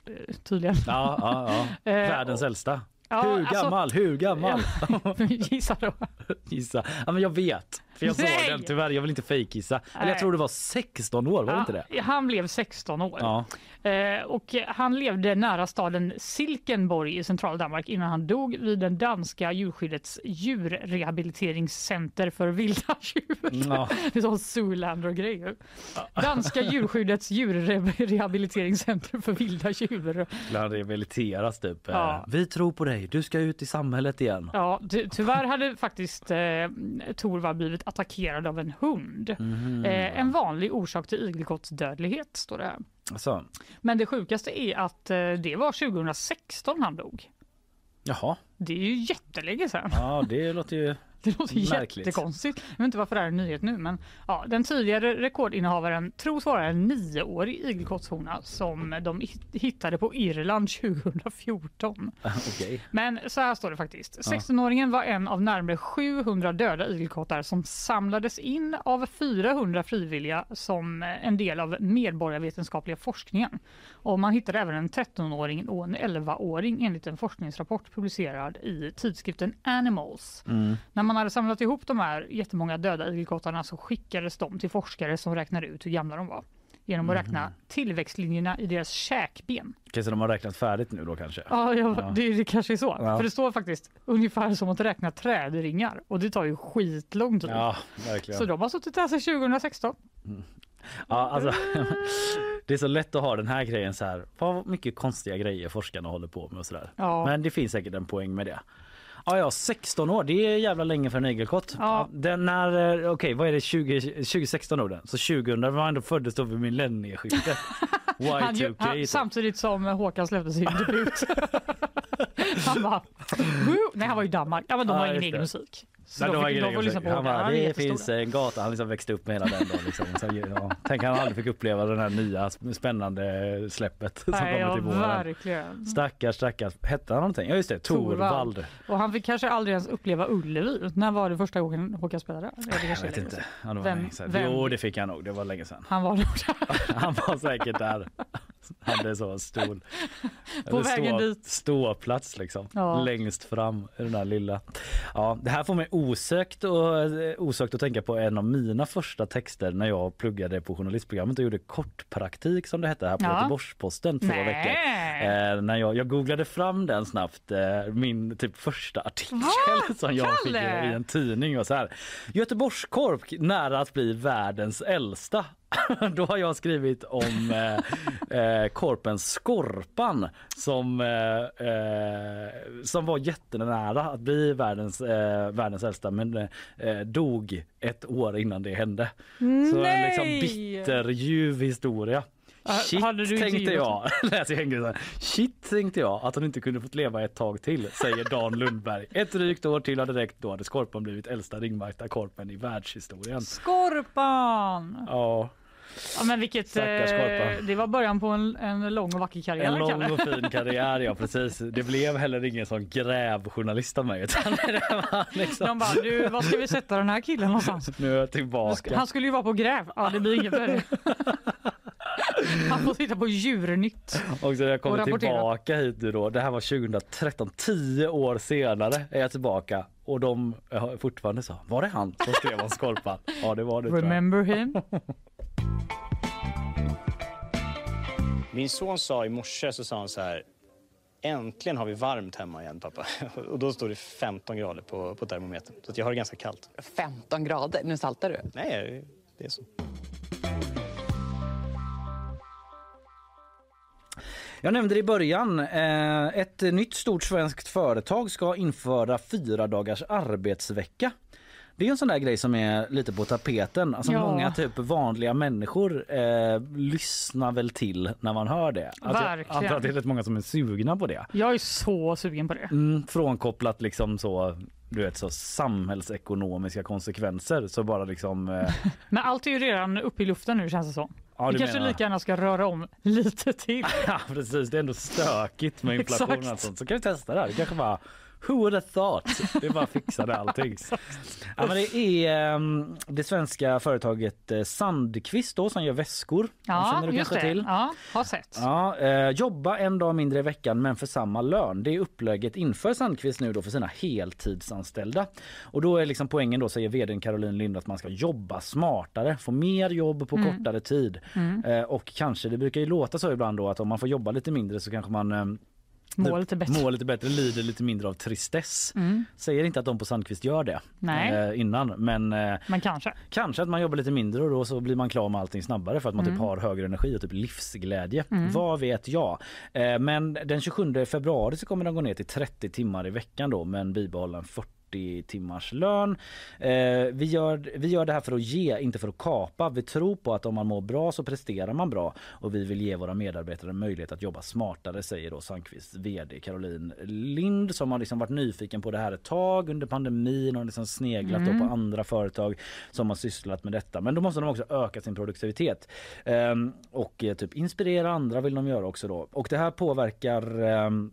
Eh, Tydligen. Ja, ja, ja. (laughs) Eh, Världens äldsta. Ja, hur alltså- gammal? Hur gammal? (laughs) Gissa då. Gissa. Ja, men jag vet. För jag såg den tyvärr. Jag vill inte fejkgissa. Eller jag tror det var 16 år, var det inte det? Ja, Han blev 16 år. Ja. Eh, och han levde nära staden Silkenborg i centrala Danmark innan han dog vid den danska djurskyddets djurrehabiliteringscenter för vilda (laughs) djur. Ja. Det är sån Zoolander-grej. Danska djurskyddets djurrehabiliteringscenter för vilda djur. Han rehabiliteras typ. Eh, Ja. Vi tror på dig. Du ska ut i samhället igen. Ja, ty tyvärr hade faktiskt eh, Torvald blivit attackerad av en hund. Mhm. Eh, en vanlig orsak till igelkottsdödlighet står det här. Alltså, Men det sjukaste är att eh, det var 2016 han dog. jaha. Det är ju jättelänge sedan. Ja, det låter ju Det låter märkligt. jättekonstigt. Jag vet inte varför det är en nyhet nu, men ja, den tidigare rekordinnehavaren tros vara en nioårig igelkottshona som de hit- hittade på Irland 2014. (laughs) Okej. Men så här står det faktiskt. Ja. 16-åringen var en av närmare 700 döda igelkottar som samlades in av 400 frivilliga som en del av medborgarvetenskapliga forskningen. Och man hittade även en 13-åring och en 11-åring enligt en forskningsrapport publicerad i tidskriften Animals. Mm. Man hade samlat ihop de här jättemånga döda igelkottarna så skickades de till forskare som räknade ut hur gamla de var genom att Mhm. räkna tillväxtlinjerna i deras käkben. Okej, så de har räknat färdigt nu då kanske? Ja, ja, Ja. Det, det kanske är så. Ja. För det står faktiskt ungefär som att räkna trädringar och det tar ju skitlång tid. Ja, verkligen. Så de har suttit där sedan 2016. Ja, alltså, (laughs) det är så lätt att ha den här grejen så här. Vad mycket konstiga grejer forskarna håller på med och sådär. Ja. Men det finns säkert en poäng med det. Ja, ja, 16 år, det är jävla länge för en igelkott. Ja. Den när, eh, okej, vad är det, 20, 2016 då den? Så 2000 var ändå föddes då vid millennieskiftet. (laughs) Han, ju- Y2K. han, typ. samtidigt som Håkan släppte sin debut. (laughs) han bara... "Woo!" Nej, han var i Danmark. Ja, men de har ingen just egen musik. Så de har fick, de lyssna på Han bara, Han det finns en gata, han liksom växte upp med hela den då. Liksom. Så, ja. Tänk han aldrig fick uppleva den här nya spännande släppet som Nej, kommer till våren. verkligen. Stackars, stackars. Hette han någonting? Ja just det, Torvald. Och han fick kanske aldrig ens uppleva Ullevi. När var det första gången Håkan spelade det Jag vet inte. Ja, det Vem- vem- Jo det fick han nog, det var länge sedan. Han var nog där. (laughs) Han var säkert där. Hade så stol. (laughs) På vägen stå, dit. Ståplats liksom. Ja. Längst fram i den där lilla. Ja, det här får mig osökt och, eh, osökt att tänka på en av mina första texter när jag pluggade på journalistprogrammet och gjorde kortpraktik som det hette här på Ja. Göteborgs-Posten två veckor. Eh, när jag, jag googlade fram den snabbt, eh, min typ första artikel Va? (laughs) som jag fick i, Kalle? i en tidning och så här. Göteborgskorp nära att bli världens äldsta. (laughs) Då har jag skrivit om eh, eh, korpen Skorpan som, eh, eh, som var jättenära att bli världens, eh, världens äldsta men eh, dog ett år innan det hände. Så en liksom Nej! bitterljuv historia. Ha- Shit hade du tänkte jag. (laughs) Läser jag. Shit tänkte jag att hon inte kunde fått leva ett tag till säger Dan Lundberg. (laughs) Ett drygt år till hade räckt då hade Skorpan blivit äldsta ringmarknadskorpen i världshistorien. Skorpan! Ja, Ja, men vilket, eh, det var början på en, en lång och vacker karriär. en lång Kalle. och fin karriär ja precis. Det blev heller ingen sån grävjournalist av mig utan liksom, De bara, du, var ska vi sätta den här killen någonstans? nu är jag tillbaka. Han skulle ju vara på gräv. Ja, det blir inget för. (laughs) (laughs) Han får titta på Djurnytt. Och så när jag kommer tillbaka hit nu då. Det här var 2013, tio år senare är jag tillbaka och de har fortfarande så. Var det han som skrev om Skorpan? Ja det var det. Remember him? (laughs) Min son sa i morse så sa han så här. Äntligen har vi varmt hemma igen pappa. (laughs) Och då står det 15 grader på, på termometern. Så att jag har det ganska kallt. 15 grader? Nu saltar du. Nej, det är så. Jag nämnde det i början. Eh, ett nytt stort svenskt företag ska införa fyra dagars arbetsvecka. Det är en sån där grej som är lite på tapeten. Alltså Ja. Många typ vanliga människor eh, lyssnar väl till när man hör det. Alltså, jag Verkligen. antar att det är rätt många som är sugna på det. Jag är så sugen på det. Mm, frånkopplat liksom så du vet så samhällsekonomiska konsekvenser så bara liksom eh, (laughs) Men allt är ju redan uppe i luften nu känns det som. Ja, vi kanske menar. lika gärna ska röra om lite till. (laughs) Ja precis, det är ändå stökigt med (laughs) inflation och Exakt. allt sånt. Så kan vi testa det här. Vi kanske bara Who would have thought? Det bara fixade allting. (laughs) ja, men det är um, det svenska företaget eh, Sandqvist då, som gör väskor. Ja, Känner du just kanske det. till? Ja, har sett. Ja, eh, jobba en dag mindre i veckan men för samma lön. Det är upplägget inför Sandqvist nu då för sina heltidsanställda. Och då är liksom poängen då säger vdn Caroline Lind att man ska jobba smartare, få mer jobb på Mm. kortare tid. Mm. Eh, och kanske, det brukar ju låta så ibland då att om man får jobba lite mindre så kanske man eh, Mår lite bättre. mår lite bättre, lider lite mindre av tristess. Mm. Säger inte att de på Sandqvist gör det eh, innan men eh, Men kanske. Kanske att man jobbar lite mindre och då så blir man klar med allting snabbare för att man Mm. typ har högre energi och typ livsglädje. Mm. Vad vet jag? Eh, men den 27 februari så kommer den gå ner till 30 timmar i veckan då men bibehålla en 40 timmars lön. Eh, vi, gör, vi gör det här för att ge, inte för att kapa. Vi tror på att om man mår bra så presterar man bra och vi vill ge våra medarbetare möjlighet att jobba smartare säger då Sandqvists vd Caroline Lind som har liksom varit nyfiken på det här ett tag under pandemin och liksom sneglat Mm. på andra företag som har sysslat med detta. Men då måste de också öka sin produktivitet Ehm, och eh, typ inspirera andra vill de göra också då. Och det här påverkar ehm,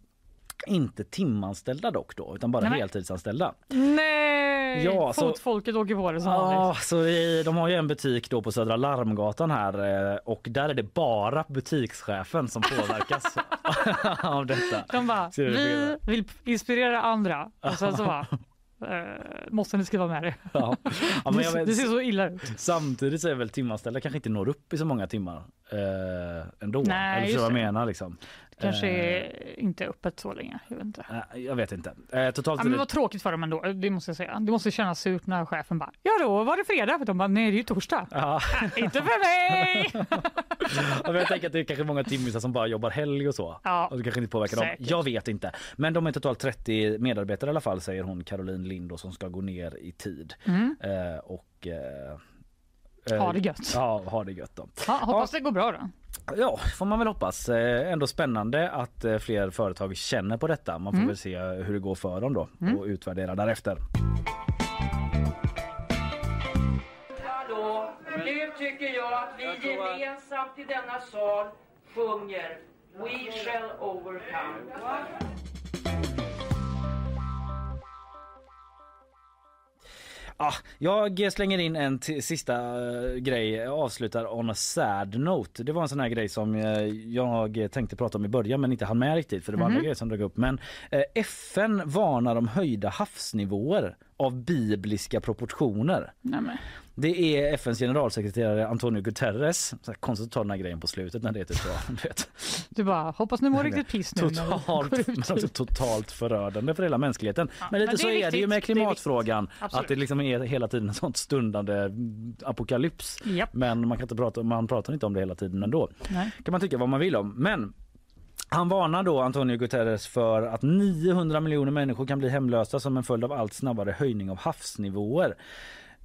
inte timanställda dock då utan bara Nej, men- heltidsanställda. Nej! Ja, så- Fotfolket åker på det som Ja, vanligt. så i, de har ju en butik då på Södra Larmgatan här eh, och där är det bara butikschefen som påverkas (laughs) av detta. De bara, Ser du vi vill inspirera andra. Och sen så bara, (laughs) eh, måste ni skriva med det? Ja. Ja, men (laughs) jag det, vet- det ser så illa ut. Samtidigt så är väl timanställda kanske inte når upp i så många timmar eh, ändå. Nej, Eller så jag det. menar liksom. Kanske Eh, inte öppet så länge. Jag vet inte. eh, jag vet inte. Eh, totalt Ja, men det- vad tråkigt för dem ändå, det måste jag säga. Det måste kännas surt när chefen bara, ja då var det fredag. För de bara, nej det är ju torsdag. Ja. inte för mig! (laughs) Ja, jag tänker att det är kanske många timmisar som bara jobbar helg och så. Ja, och det kanske inte påverkar dem. säkert. Jag vet inte. Men de är totalt 30 medarbetare i alla fall säger hon Caroline Lind som ska gå ner i tid. Mm. Eh, och eh, Ha det gött. Ja, ha det gött då. Ja, hoppas det går bra då. Ja, får man väl hoppas. Eh, ändå spännande att eh, fler företag känner på detta. Man får Mm. väl se hur det går för dem då Mm. och utvärdera därefter. Hallå! Nu tycker jag att vi gemensamt i denna sal sjunger We shall overcome. Ah, jag slänger in en sista eh, grej, avslutar on a sad note. Det var en sån här grej som eh, jag tänkte prata om i början men inte hann med riktigt för det var andra Mhm. grejer som dök upp. Men eh, FN varnar om höjda havsnivåer av bibliska proportioner. Nej, men. Det är FNs generalsekreterare Antonio Guterres. Så här konstigt att ta den här grejen på slutet när det är typ så. (laughs) Du bara, hoppas ni mår riktigt piss nu. Totalt, men också totalt förödande för hela mänskligheten. men lite men det så är är, det ju med Det klimatfrågan. Absolut. att det liksom är hela tiden en sånt stundande apokalyps. Japp. Men man kan inte prata, man pratar inte om det hela tiden ändå. Nej. kan man tycka vad man vill om. Men han varnar då Antonio Guterres för att 900 miljoner människor kan bli hemlösa som en följd av allt snabbare höjning av havsnivåer.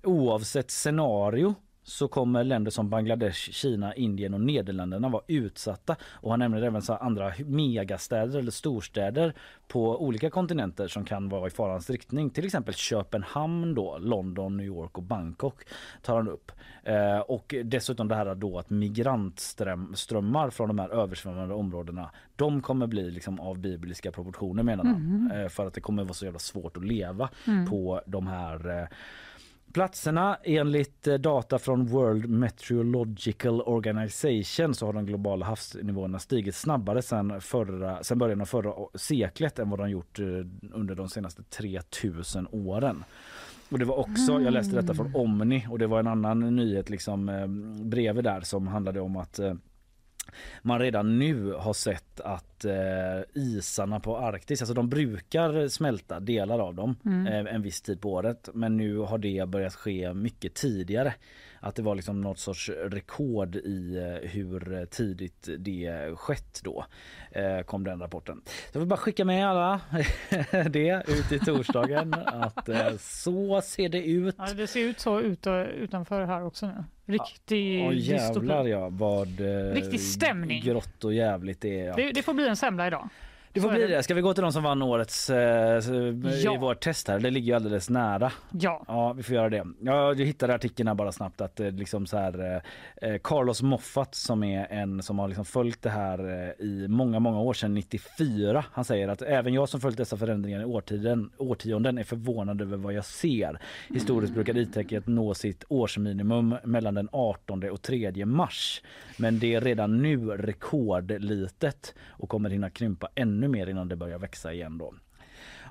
Oavsett scenario så kommer länder som Bangladesh, Kina, Indien och Nederländerna vara utsatta. Och han nämner även så andra megastäder eller storstäder på olika kontinenter som kan vara i farans riktning. Till exempel Köpenhamn, då, London, New York och Bangkok tar han upp. Eh, och dessutom det här då att migrantströmmar från de här översvämmade områdena de kommer bli liksom av bibliska proportioner menar han. Mhm. Eh, för att det kommer vara så jävla svårt att leva Mm. på de här eh, Platserna enligt eh, data från World Meteorological Organization så har de globala havsnivåerna stigit snabbare sen, förra, sen början av förra seklet än vad de gjort eh, under de senaste 3000 åren. Och det var också, jag läste detta från Omni och det var en annan nyhet liksom eh, bredvid där som handlade om att eh, man redan nu har sett att eh, isarna på Arktis, alltså de brukar smälta delar av dem Mm. eh, en viss tid på året. Men nu har det börjat ske mycket tidigare. Att det var liksom något sorts rekord i eh, hur tidigt det skett då. Eh, kom den rapporten. Så jag vill bara skicka med alla (laughs) det ut i torsdagen att eh, så ser det ut. Ja, det ser ut så ut, utanför här också nu. Riktig Åh dystopi. jävlar ja vad Riktig stämning. grått och jävligt det är. Ja. Det, det får bli en semla idag. Det får bli det. Ska vi gå till de som vann årets eh, Ja. i vårt test här? Det ligger ju alldeles nära. Ja. Ja, vi får göra det. Ja, jag hittade artikeln här bara snabbt att eh, liksom så här eh, Carlos Moffat som är en som har liksom följt det här eh, i många, många år sedan 94. Han säger att även jag som följt dessa förändringar i årtiden, årtionden är förvånad över vad jag ser. Historiskt brukar IT-tech nå sitt årsminimum mellan den 18 och 3 mars. Men det är redan nu rekordlitet och kommer hinna krympa ännu mer innan det börjar växa igen då.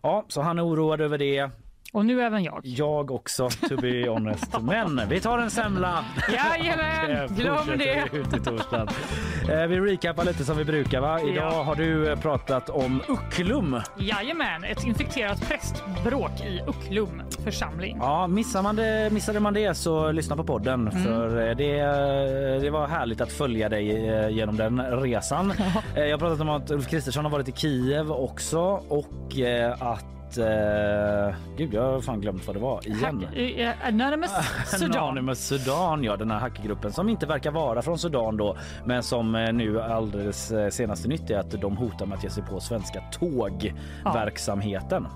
Ja, så han är oroad över det. Och nu även jag. Jag också, to be honest. (laughs) Men vi tar en semla. Jajamän, (laughs) glöm det. Ut i torsdagen. Eh, Vi recapar lite som vi brukar. va? Idag Ja. har du eh, pratat om Ucklum. Jajamän, ett infekterat prästbråk i Ucklum församling. Ja, missar man det, missade man det så lyssna på podden. Mm. För eh, det, det var härligt att följa dig genom den resan. Eh, Jag har pratat om att Ulf Kristersson har varit i Kiev också och eh, att Eh, gud, jag har fan glömt vad det var igen. Hack- eh, Anonymous (laughs) Sudan. Anonymous Sudan, ja den här hackergruppen som inte verkar vara från Sudan då men som eh, nu alldeles eh, senaste nytt är att de hotar med att ge sig på svenska tågverksamheten.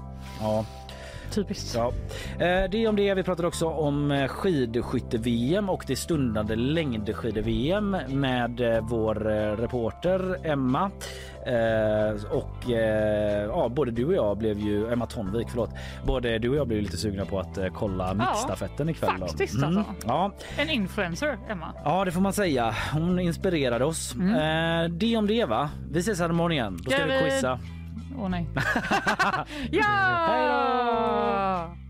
Ja. Typiskt. Ja. Eh, Det om det. Vi pratade också om eh, skidskytte-VM och det stundande längdskidor-VM med eh, vår reporter Emma. Eh, och eh, ja, både du och jag blev ju, Emma Tonvik, förlåt. Både du och jag blev lite sugna på att eh, kolla mixstafetten ikväll. då. faktiskt Mm. alltså. Ja. En influencer, Emma. Ja, det får man säga. Hon inspirerade oss. Eh, det om det, va? Vi ses här imorgon igen. Då ska vi vi. quizza. Åh nej. ja! Hej då!